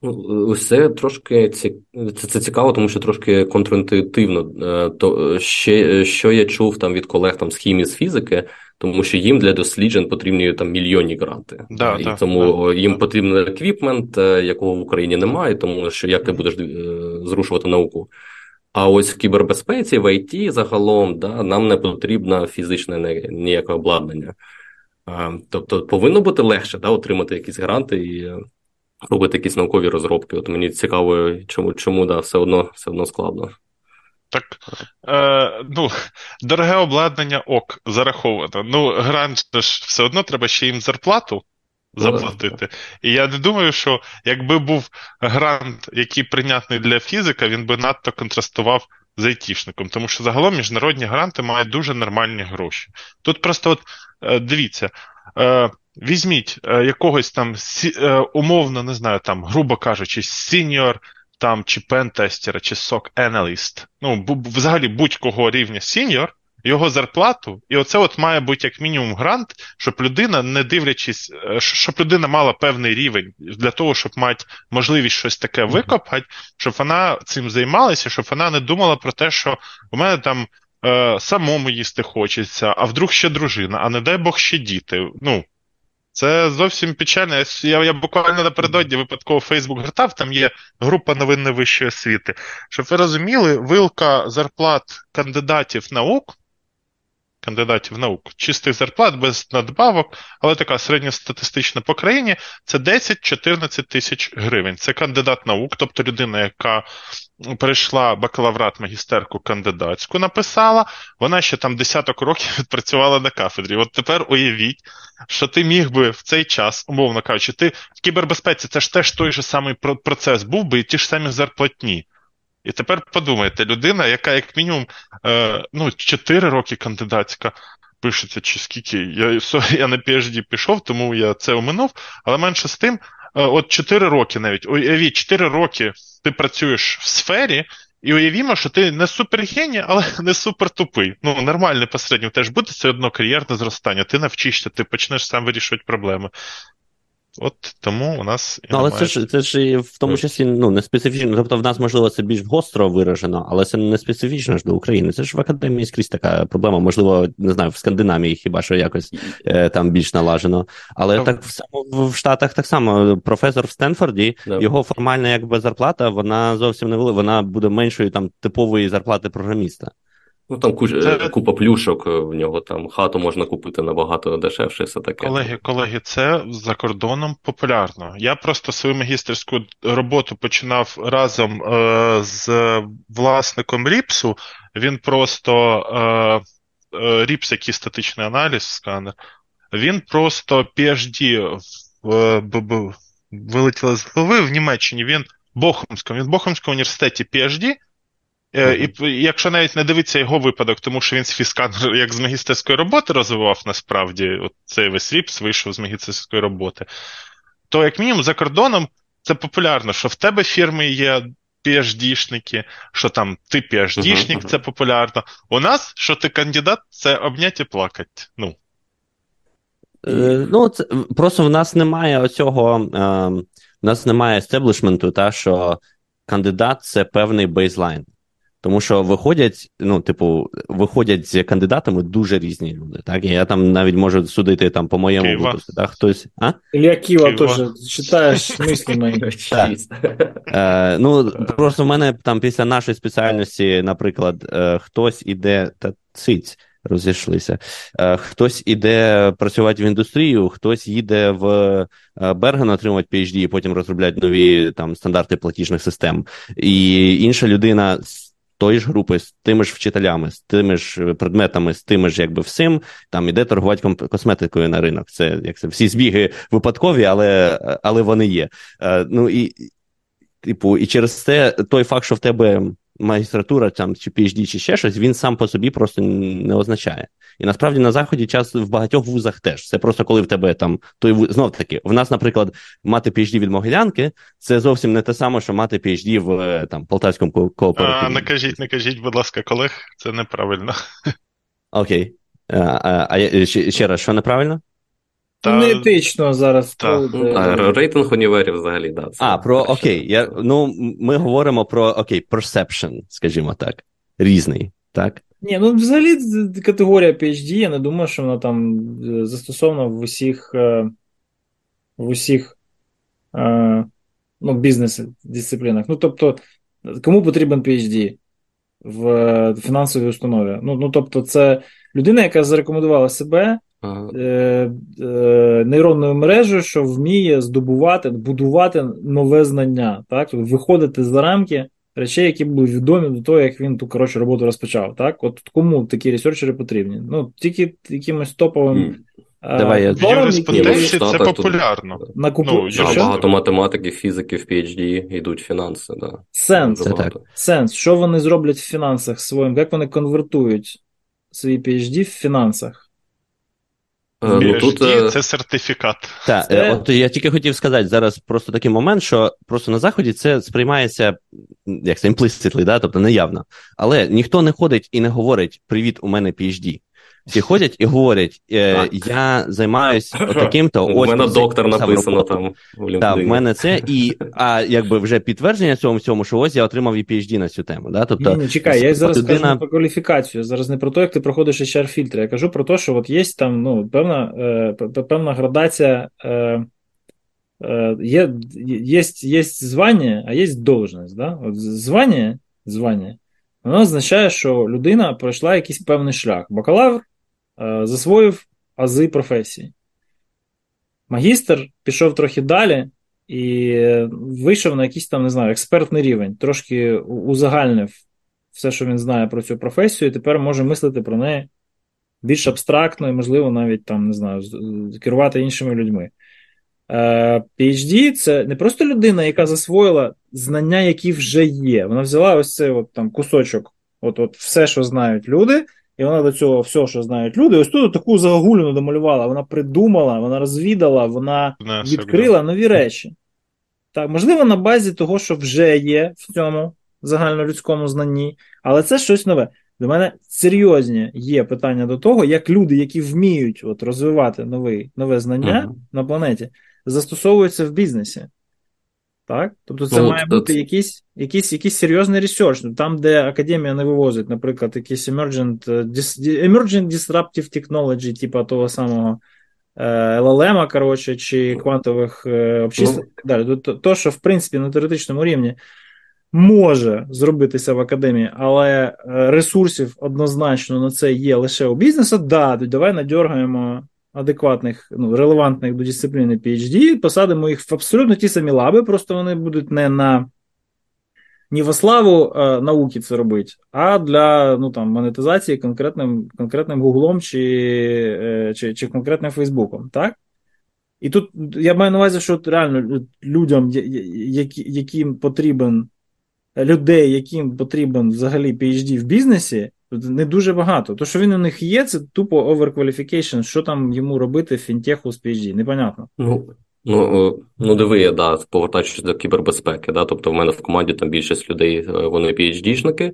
Ну, Усе трошки ці... це, це цікаво, тому що трошки контрінтуїтивно. Е, то ще що я чув там від колег там з хімії з фізики, тому що їм для досліджень потрібні там мільйонні гранти. Да, і да, тому да, їм потрібен еквіпмент, е, якого в Україні немає, тому що як ти будеш е, зрушувати науку. А ось в кібербезпеці, в ІТ загалом, да, нам не потрібно фізичне ніяке обладнання. Тобто повинно бути легше да, отримати якісь гранти і робити якісь наукові розробки. От мені цікаво, чому чому да, все одно все одно складно. Так, е, ну, дороге обладнання ок зараховано. Ну, грант ж все одно треба ще їм зарплату заплатити. І я не думаю, що якби був грант, який прийнятний для фізика, він би надто контрастував з айтішником. Тому що загалом міжнародні гранти мають дуже нормальні гроші. Тут просто от е, дивіться. Е, Візьміть е, якогось там е, умовно, не знаю, там, грубо кажучи, сіньор там, чи пентестера, чи SOC Analyst, ну, взагалі будь-кого рівня сіньор, його зарплату, і оце от має бути як мінімум грант, щоб людина, не дивлячись, е, щоб людина мала певний рівень для того, щоб мати можливість щось таке викопати, щоб вона цим займалася, щоб вона не думала про те, що у мене там. Е, самому їсти хочеться, а вдруг ще дружина, а не дай Бог ще діти. Ну, це зовсім печально. Я я буквально напередодні випадково Фейсбук гортав, там є група новин вищої освіти. Щоб ви розуміли, вилка зарплат кандидатів наук кандидатів наук, чистих зарплат без надбавок, але така середньостатистична по країні це 10-14 тисяч гривень. Це кандидат наук, тобто людина, яка перейшла бакалаврат, магістерку кандидатську, написала, вона ще там десяток років [LAUGHS] відпрацювала на кафедрі. От тепер уявіть, що ти міг би в цей час, умовно кажучи, ти в кібербезпеці це ж теж той же самий процес був би і ті ж самі зарплатні. І тепер подумайте, людина, яка, як мінімум, е, ну, 4 роки кандидатська пишеться, чи скільки. Я я на PhD пішов, тому я це оминув, але менше з тим, е, от 4 роки навіть, уявіть, 4 роки ти працюєш в сфері, і уявімо, що ти не супергеній, але [LAUGHS] не супер тупий. Ну, нормальний посередньо теж буде все одно кар'єрне зростання. Ти навчишся, ти почнеш сам вирішувати проблеми. От тому у нас. Ну, але це ж це ж в тому числі ну, не специфічно. Тобто, в нас, можливо, це більш гостро виражено, але це не специфічно ж до України. Це ж в академії скрізь така проблема. Можливо, не знаю, в Скандинавії хіба що якось е, там більш налажено. Але так, так в, в Штатах так само. Професор в Стенфорді, yeah. його формальна якби зарплата, вона зовсім не велика, вона буде меншою там типової зарплати програміста. Ну там куч... це... купа плюшок е, в нього, там хату можна купити набагато дешевше, все таке. Колеги, колеги, це за кордоном популярно. Я просто свою магістерську роботу починав разом е, з власником Ріпсу. Він просто е, е, RIPS, який статичний аналіз, сканер, він просто PhD в, в, в, вилетіла з голови в Німеччині. Він в Бохумському, він в Бохумському університеті PhD. Е, і якщо навіть не дивитися його випадок, тому що він свій сканер [LAUGHS] як з магістерської роботи розвивав насправді, от цей весь RIPS вийшов з магістерської роботи, то, як мінімум, за кордоном це популярно, що в тебе фірми є PhD-шники, що там ти PhD-шник, це популярно. У нас, що ти кандидат, це обняти і плакать. Ну, е, ну це, Просто в нас немає оцього, е, в нас немає естеблішменту, та, що кандидат це певний бейзлайн. Тому що виходять, ну, типу, виходять з кандидатами дуже різні люди. Так, я там навіть можу судити там по моєму випуску. Так, хтось. А? Ілля Ківа теж читаєш мислі мої. [LAUGHS] Е, ну, просто в мене там після нашої спеціальності, наприклад, е, хтось іде та циць. Розійшлися. Е, хтось іде працювати в індустрію, хтось їде в е, Берген отримувати PhD і потім розробляти нові там стандарти платіжних систем. І інша людина тої ж групи з тими ж вчителями, з тими ж предметами, з тими ж якби всім, там іде торгувати косметикою на ринок. Це як це всі збіги випадкові, але але вони є. Е, ну і типу, і через це той факт, що в тебе магістратура там чи PhD, чи ще щось, він сам по собі просто не означає. І насправді на заході час в багатьох вузах теж. Це просто коли в тебе там той вуз... знов таки. В нас, наприклад, мати PhD від Могилянки, це зовсім не те саме, що мати PhD в е, там полтавському кооперативі. А, Не кажіть, не кажіть, будь ласка, колег, це неправильно. Окей. А, а, а ще раз, що неправильно? Та... Не етично зараз. Та. А, рейтинг універів взагалі, да. Це а, про окей. Я, Ну, ми говоримо про окей, perception, скажімо так. Різний, так? Ні, ну взагалі категорія PhD, я не думаю, що вона там е, застосована в усіх е, в усіх е, ну, бізнес-дисциплінах. Ну, тобто, кому потрібен PhD в фінансовій установі? Ну, ну тобто, це людина, яка зарекомендувала себе ага. е, е, нейронною мережею, що вміє здобувати, будувати нове знання, так? Тобто виходити за рамки речей, які були відомі до того, як він ту коротше роботу розпочав. Так, от кому такі ресерчери потрібні? Ну тільки якимось топовим. Mm. Давай, я... В юриспруденції це популярно. На купу... ну, що? Багато математиків, фізиків, PhD йдуть фінанси. Да. Сенс. Це так. Сенс. Що вони зроблять в фінансах своїм? Як вони конвертують свій PhD в фінансах? Е, ну, тут... Е, це сертифікат. Так, це... Е, от я тільки хотів сказати зараз просто такий момент, що просто на заході це сприймається як це implicitly, да, тобто неявно. Але ніхто не ходить і не говорить Привіт, у мене PhD. Всі ходять і говорять: е, я займаюся [LAUGHS] таким-то. У мене доктор написано там. Так, в мене це, і а якби вже підтвердження цьому всьому, що ось я отримав і PhD на цю тему. Да? Тобто, ні, чекай, я зараз людина... кажу про кваліфікацію. Зараз не про те, як ти проходиш hr фільтри. Я кажу про те, що от є там ну, певна е, певна градація. Е, Є є, є звання, а є должність. Да? От звання, звання, воно означає, що людина пройшла якийсь певний шлях. Бакалавр засвоїв ази професії. Магістр пішов трохи далі і вийшов на якийсь там, не знаю, експертний рівень, трошки узагальнив все, що він знає про цю професію, і тепер може мислити про неї більш абстрактно і, можливо, навіть там, не знаю, керувати іншими людьми. Е, PhD це не просто людина, яка засвоїла знання, які вже є. Вона взяла ось цей от, там кусочок, от, от все, що знають люди. І вона до цього все, що знають люди, ось тут таку загогуліну домалювала. Вона придумала, вона розвідала, вона відкрила нові речі. Так, можливо, на базі того, що вже є в цьому загальнолюдському знанні, але це щось нове. До мене серйозні є питання до того, як люди, які вміють от, розвивати новий, нове знання uh-huh. на планеті, застосовуються в бізнесі. Так? Тобто це ну, має от, бути якийсь якийсь, якийсь серйозний research. Там, де академія не вивозить, наприклад, якийсь emergent, emergent disruptive technology, типу того самого LLM, коротше, чи квантових обчислень і так далі. То, то, що, в принципі, на теоретичному рівні може зробитися в академії, але ресурсів однозначно на це є лише у бізнесу, да, давай надергаємо адекватних, ну, релевантних до дисципліни PhD, посадимо їх в абсолютно ті самі лаби, просто вони будуть не на не во славу е, науки це робити, а для ну, там, монетизації конкретним конкретним Гуглом чи, е, чи, чи конкретним Фейсбуком. так? І тут я маю на увазі, що реально людям, які, яким потрібен людей, яким потрібен взагалі PhD в бізнесі, не дуже багато. То, що він у них є, це тупо overqualification, що там йому робити в фінтеху з PhD, непонятно. Ну, Ну, е, ну диви, да, повертаючись до кібербезпеки, да, тобто в мене в команді там більшість людей, е, вони PhD-шники,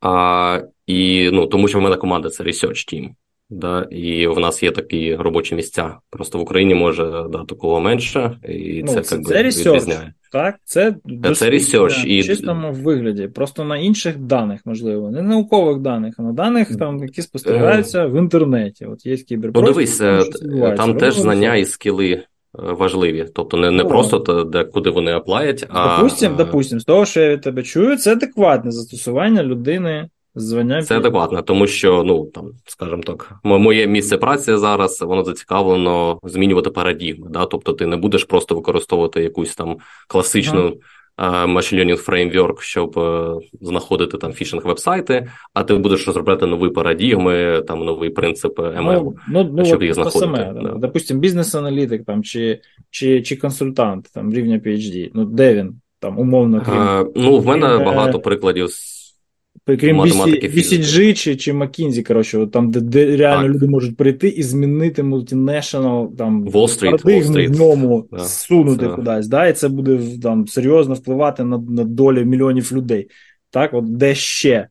а, і, ну, тому що в мене команда це research team. Да, І в нас є такі робочі місця. Просто в Україні може да, такого менше, і ну, це це, це відрізняє. Так, це це research. і... в чистому вигляді, просто на інших даних, можливо, не наукових даних, а на даних, там, які спостерігаються в інтернеті. От є кіберпростір. Ну, там, там теж знання і скіли е, важливі. Тобто не не О. просто то, де, куди вони аплаять, а. Допустим, допустим, з того, що я від тебе чую, це адекватне застосування людини звання. Це адекватно, тому що, ну там, скажімо так, моє місце праці зараз воно зацікавлено змінювати парадігми. Да? Тобто ти не будеш просто використовувати якусь там класичну. Ага. Machine Learning Framework, щоб uh, знаходити там фішинг вебсайти, а ти будеш розробляти нові парадігми, там новий принцип ML, ну, ну, ну, щоб їх знаходити. Саме, да. Допустим, бізнес-аналітик там чи чи, чи консультант там рівня PhD. Ну де він там умовно крім. Uh, ну в мене багато прикладів Крім BCG чи чи McKinsey, коротше, там, де, де реально так. люди можуть прийти і змінити мультинешнл там Wall Street, Wall Street. в ньому да, сунути це... кудись. Да, І це буде там серйозно впливати на на долю мільйонів людей. Так, от де ще.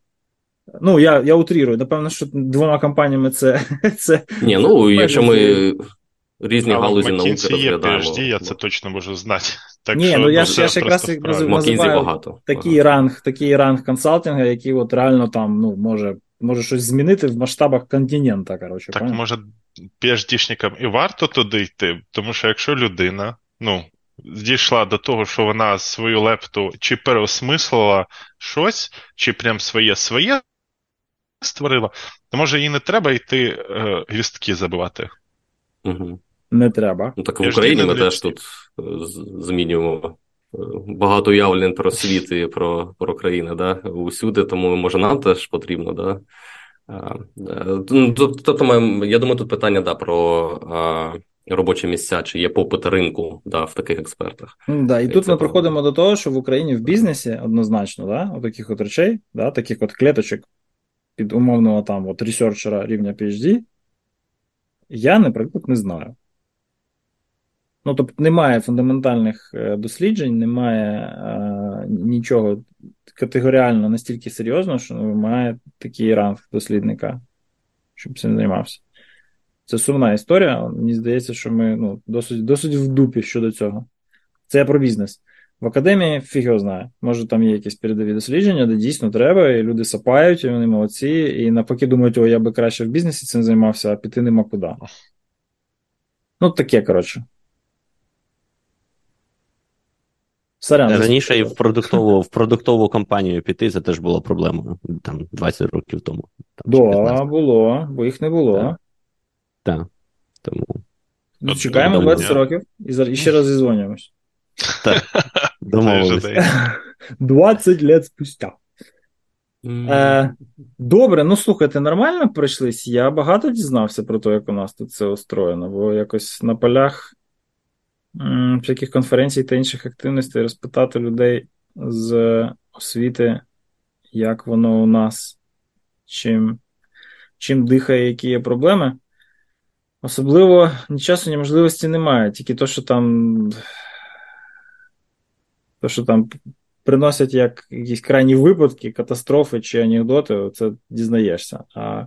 Ну, я я утрірую. Напевно, що двома компаніями це. [LAUGHS] це Ні, ну [LAUGHS] якщо ми різні а галузі науки розглядаємо. PhD, я це точно можу знати. Так Ні, що ну я ж я ж якраз називаю багато. такий багато. ранг такий ранг консалтинга, який от реально там ну, може може щось змінити в масштабах континента. коротше. Так, правильно? може, PhD-шникам і варто туди йти, тому що якщо людина ну, дійшла до того, що вона свою лепту чи переосмислила щось, чи прям своє своє створила, то може їй не треба йти е, гвістки забивати. Угу. Не треба. Ну так в Україні ми теж тут е, змінюємо е, багато уявлень про світ і про про країни, да, усюди, тому може нам теж потрібно, да. Ну, тобто, я думаю, тут питання да, про робочі місця, чи є попит ринку да, в таких експертах. Да, І, і тут ми проходимо до того, що в Україні в бізнесі однозначно, да, от таких от речей, да, таких от клеточок під умовного там от ресерчера рівня PhD, я, наприклад, не знаю. Ну, тобто, немає фундаментальних е, досліджень, немає а, е, нічого категоріально настільки серйозного, що має такий ранг дослідника, щоб цим займався. Це сумна історія. Мені здається, що ми ну, досить досить в дупі щодо цього. Це я про бізнес. В академії фіг його знає. Може, там є якісь передові дослідження, де дійсно треба, і люди сапають, і вони молодці, і навпаки думають, о, я би краще в бізнесі цим займався, а піти нема куди. Ну, таке, коротше. Сорян, Раніше і в продуктову в продуктову компанію піти, це теж було проблемою там 20 років тому. Так, да, було, бо їх не було. Так. Тому. Ну, Чекаємо 20 років і ще раз зізвонюємось. Так, [LAUGHS] домовились. 20 [LAUGHS] лет спустя. Е, Добре, ну слухайте, нормально пройшлись. Я багато дізнався про те, як у нас тут це устроєно, бо якось на полях всяких конференцій та інших активностей розпитати людей з освіти, як воно у нас, чим чим дихає, які є проблеми. Особливо ні часу, ні можливості немає. Тільки то, що там. То, що там приносять як якісь крайні випадки, катастрофи чи анекдоти, це дізнаєшся. А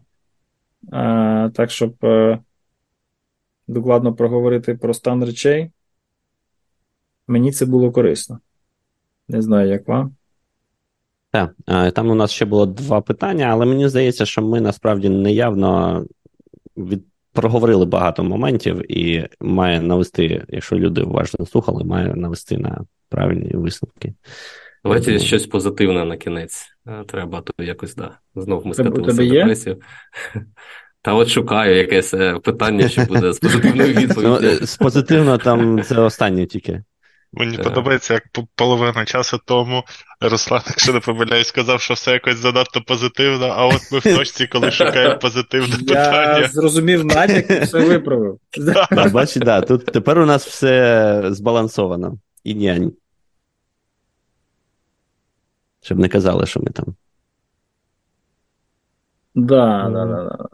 а так, щоб е, докладно проговорити про стан речей, мені це було корисно. Не знаю, як вам. Так, там у нас ще було два питання, але мені здається, що ми насправді неявно від... проговорили багато моментів і має навести, якщо люди уважно слухали, має навести на правильні висновки. Давайте Думаю. щось позитивне на кінець. Е, треба то якось, да. Знов ми скатилися депресію. [LAUGHS] Та от шукаю якесь е, питання, що буде з позитивною [LAUGHS] відповіддю. Ну, з позитивно там це останнє тільки. Мені так. подобається, як половина часу тому Руслан, якщо не помиляюсь, сказав, що все якось занадто позитивно, а от ми в [LAUGHS] точці, коли шукаємо позитивне питання. Я зрозумів натяк і все виправив. Бачите, да, тут тепер у нас все збалансовано. І нянь. Щоб не казали, що ми там. Да, да, да, да.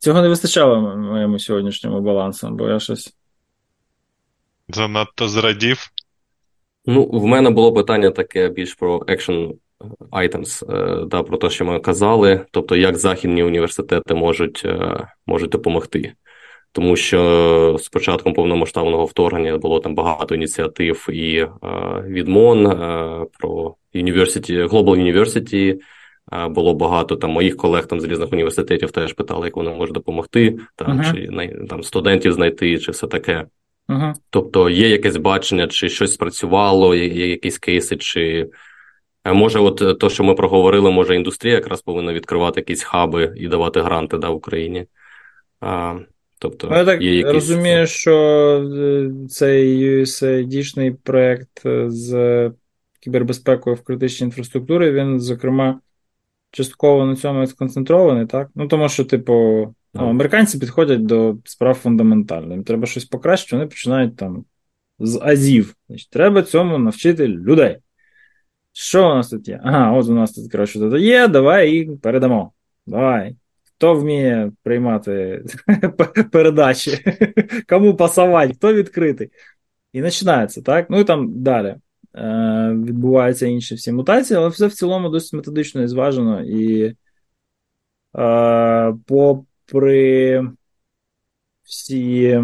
Цього не вистачало моєму сьогоднішньому балансу, бо я щось. Занадто зрадів. Ну, в мене було питання таке більш про action items, е, да, про те, що ми казали, тобто, як західні університети можуть, е, можуть допомогти. Тому що з початком повномасштабного вторгнення було там багато ініціатив і е, від МОН про University, Global University, було багато там моїх колег там з різних університетів теж питали, як вони можуть допомогти, там uh-huh. чи там студентів знайти, чи все таке. Uh-huh. Тобто є якесь бачення, чи щось спрацювало, є якісь кейси, чи е, може, от то, що ми проговорили, може індустрія якраз повинна відкривати якісь хаби і давати гранти да, в Україні. Тобто, ну, Я так є якісь... розумію, що е, цей USAID-шний проєкт е, з кібербезпекою в критичній інфраструктурі, він, зокрема, частково на цьому сконцентрований, так? Ну, тому що, типу, ну, американці підходять до справ фундаментально. Їм треба щось покращити, вони починають там з азів. Значить, Треба цьому навчити людей. Що у нас тут є? Ага, от у нас тут, коротше, тут є, давай їх передамо. Давай. Хто вміє приймати [LAUGHS] передачі, [LAUGHS] кому пасувати, хто відкритий. І починається, так? Ну і там далі відбуваються інші всі мутації, але все в цілому досить методично і зважено. І е, попри всі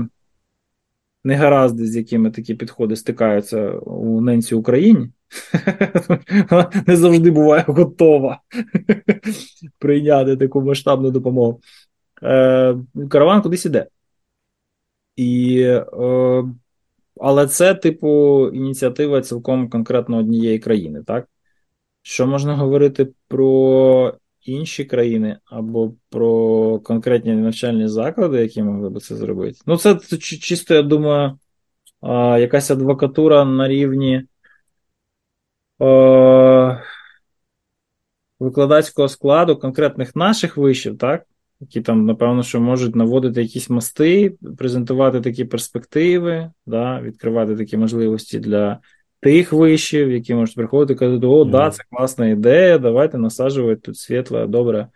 негаразди, з якими такі підходи стикаються у ненці Україні, [LAUGHS] не завжди буває готова [LAUGHS] прийняти таку масштабну допомогу. Е, Караван кудись іде. І, е, Але це, типу, ініціатива цілком конкретно однієї країни, так? Що можна говорити про інші країни або про конкретні навчальні заклади, які могли би це зробити? Ну, це чисто, я думаю, якась адвокатура на рівні. Викладацького складу конкретних наших вишів, так? Які там, напевно, що можуть наводити якісь мости, презентувати такі перспективи, да, відкривати такі можливості для тих вишів, які можуть приходити і казати, о, да, це класна ідея, давайте насаджувати тут світле, добре,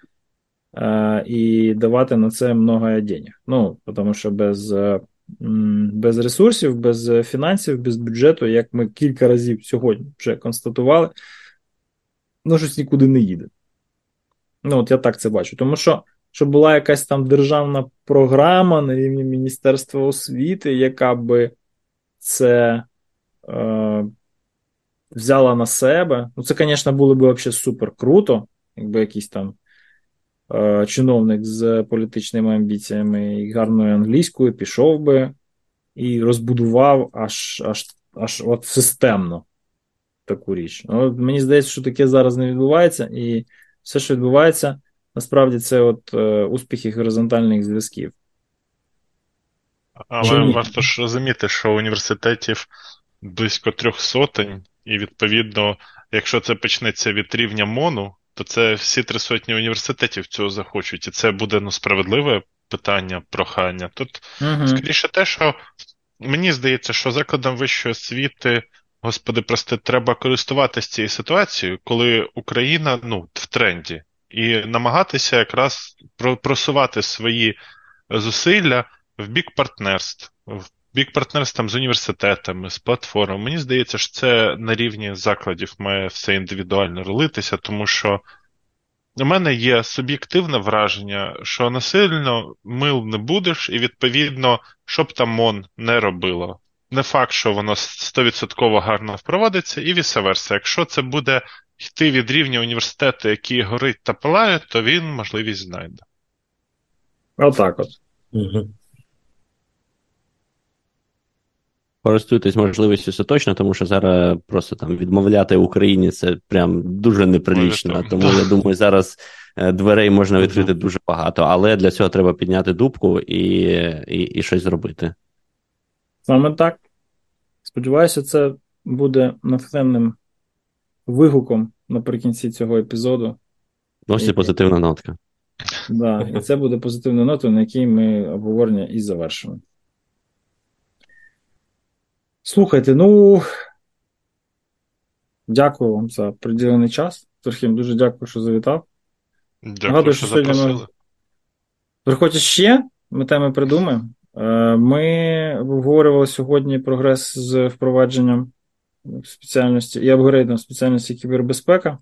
е, і давати на це много денег. Ну, тому що без е, без ресурсів, без фінансів, без бюджету, як ми кілька разів сьогодні вже констатували, ну, щось нікуди не їде. Ну, от я так це бачу. Тому що, щоб була якась там державна програма на рівні Міністерства освіти, яка би це е, взяла на себе. Ну, це, звісно, було б взагалі супер круто, якби якийсь там Е, чиновник з політичними амбіціями і гарною англійською пішов би і розбудував аж аж, аж от системно таку річ. Ну, Мені здається, що таке зараз не відбувається, і все, що відбувається, насправді це от е, успіхи горизонтальних зв'язків. Але варто ж розуміти, що університетів близько трьох сотень, і відповідно, якщо це почнеться від рівня МОНу, то це всі три сотні університетів цього захочуть. І це буде ну, справедливе питання, прохання. Тут угу. скоріше те, що мені здається, що закладам вищої освіти, господи, прости, треба користуватися цією ситуацією, коли Україна ну, в тренді, і намагатися якраз просувати свої зусилля в бік партнерств, в бік партнерств там, з університетами, з платформами. Мені здається, що це на рівні закладів має все індивідуально ролитися, тому що у мене є суб'єктивне враження, що насильно мил не будеш, і відповідно, що б там МОН не робило. Не факт, що воно 100% гарно впроводиться, і вісе-верса. Якщо це буде йти від рівня університету, який горить та палає, то він можливість знайде. Отак от. Угу. Користуйтесь можливістю все точно, тому що зараз просто там відмовляти Україні це прям дуже неприлічно. Тому я думаю, зараз е, дверей можна відкрити дуже багато, але для цього треба підняти дубку і, і, і щось зробити. Саме так. Сподіваюся, це буде натхненним вигуком наприкінці цього епізоду. Ось і позитивна нотка. Да, І це буде позитивна нота, на якій ми обговорення і завершимо. Слухайте, ну дякую вам за приділений час. Трохим дуже дякую, що завітав. Дякую, Нагадую, що, що запросили. Ми... Приходьте ще, ми теми придумаємо. Е, ми обговорювали сьогодні прогрес з впровадженням спеціальності і апгрейдом спеціальності кібербезпека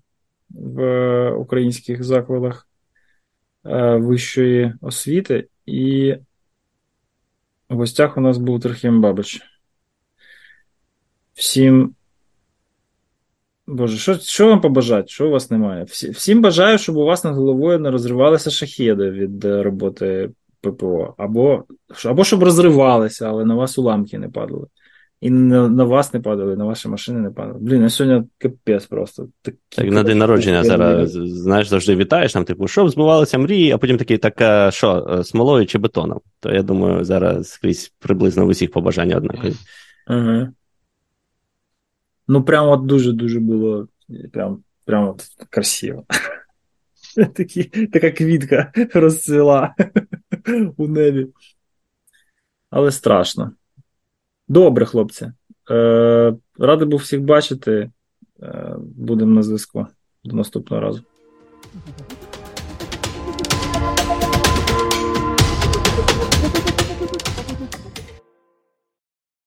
в українських закладах е, вищої освіти. І в гостях у нас був Трохим Бабич. Всім. Боже, що що вам побажати? Що у вас немає? Всі, Всім бажаю, щоб у вас над головою не розривалися шахеди від е, роботи ППО. Або або щоб розривалися, але на вас уламки не падали. І на, на вас не падали, на ваші машини не падали. Блін, а сьогодні капець просто. Такі так на день народження зараз, знаєш, завжди вітаєш там, типу, щоб збувалися мрії, а потім такий, так, що, е, смолою чи бетоном. То я думаю, зараз скрізь приблизно в усіх побажання однакові. Ага. Ну, прям от дуже-дуже було прям, прям от красиво. [LAUGHS] Такі, Така квітка [LAUGHS] розцвіла [LAUGHS] у небі. Але страшно. Добре, хлопці. Е, Радий був всіх бачити. Е, Будемо на зв'язку. До наступного разу. [LAUGHS]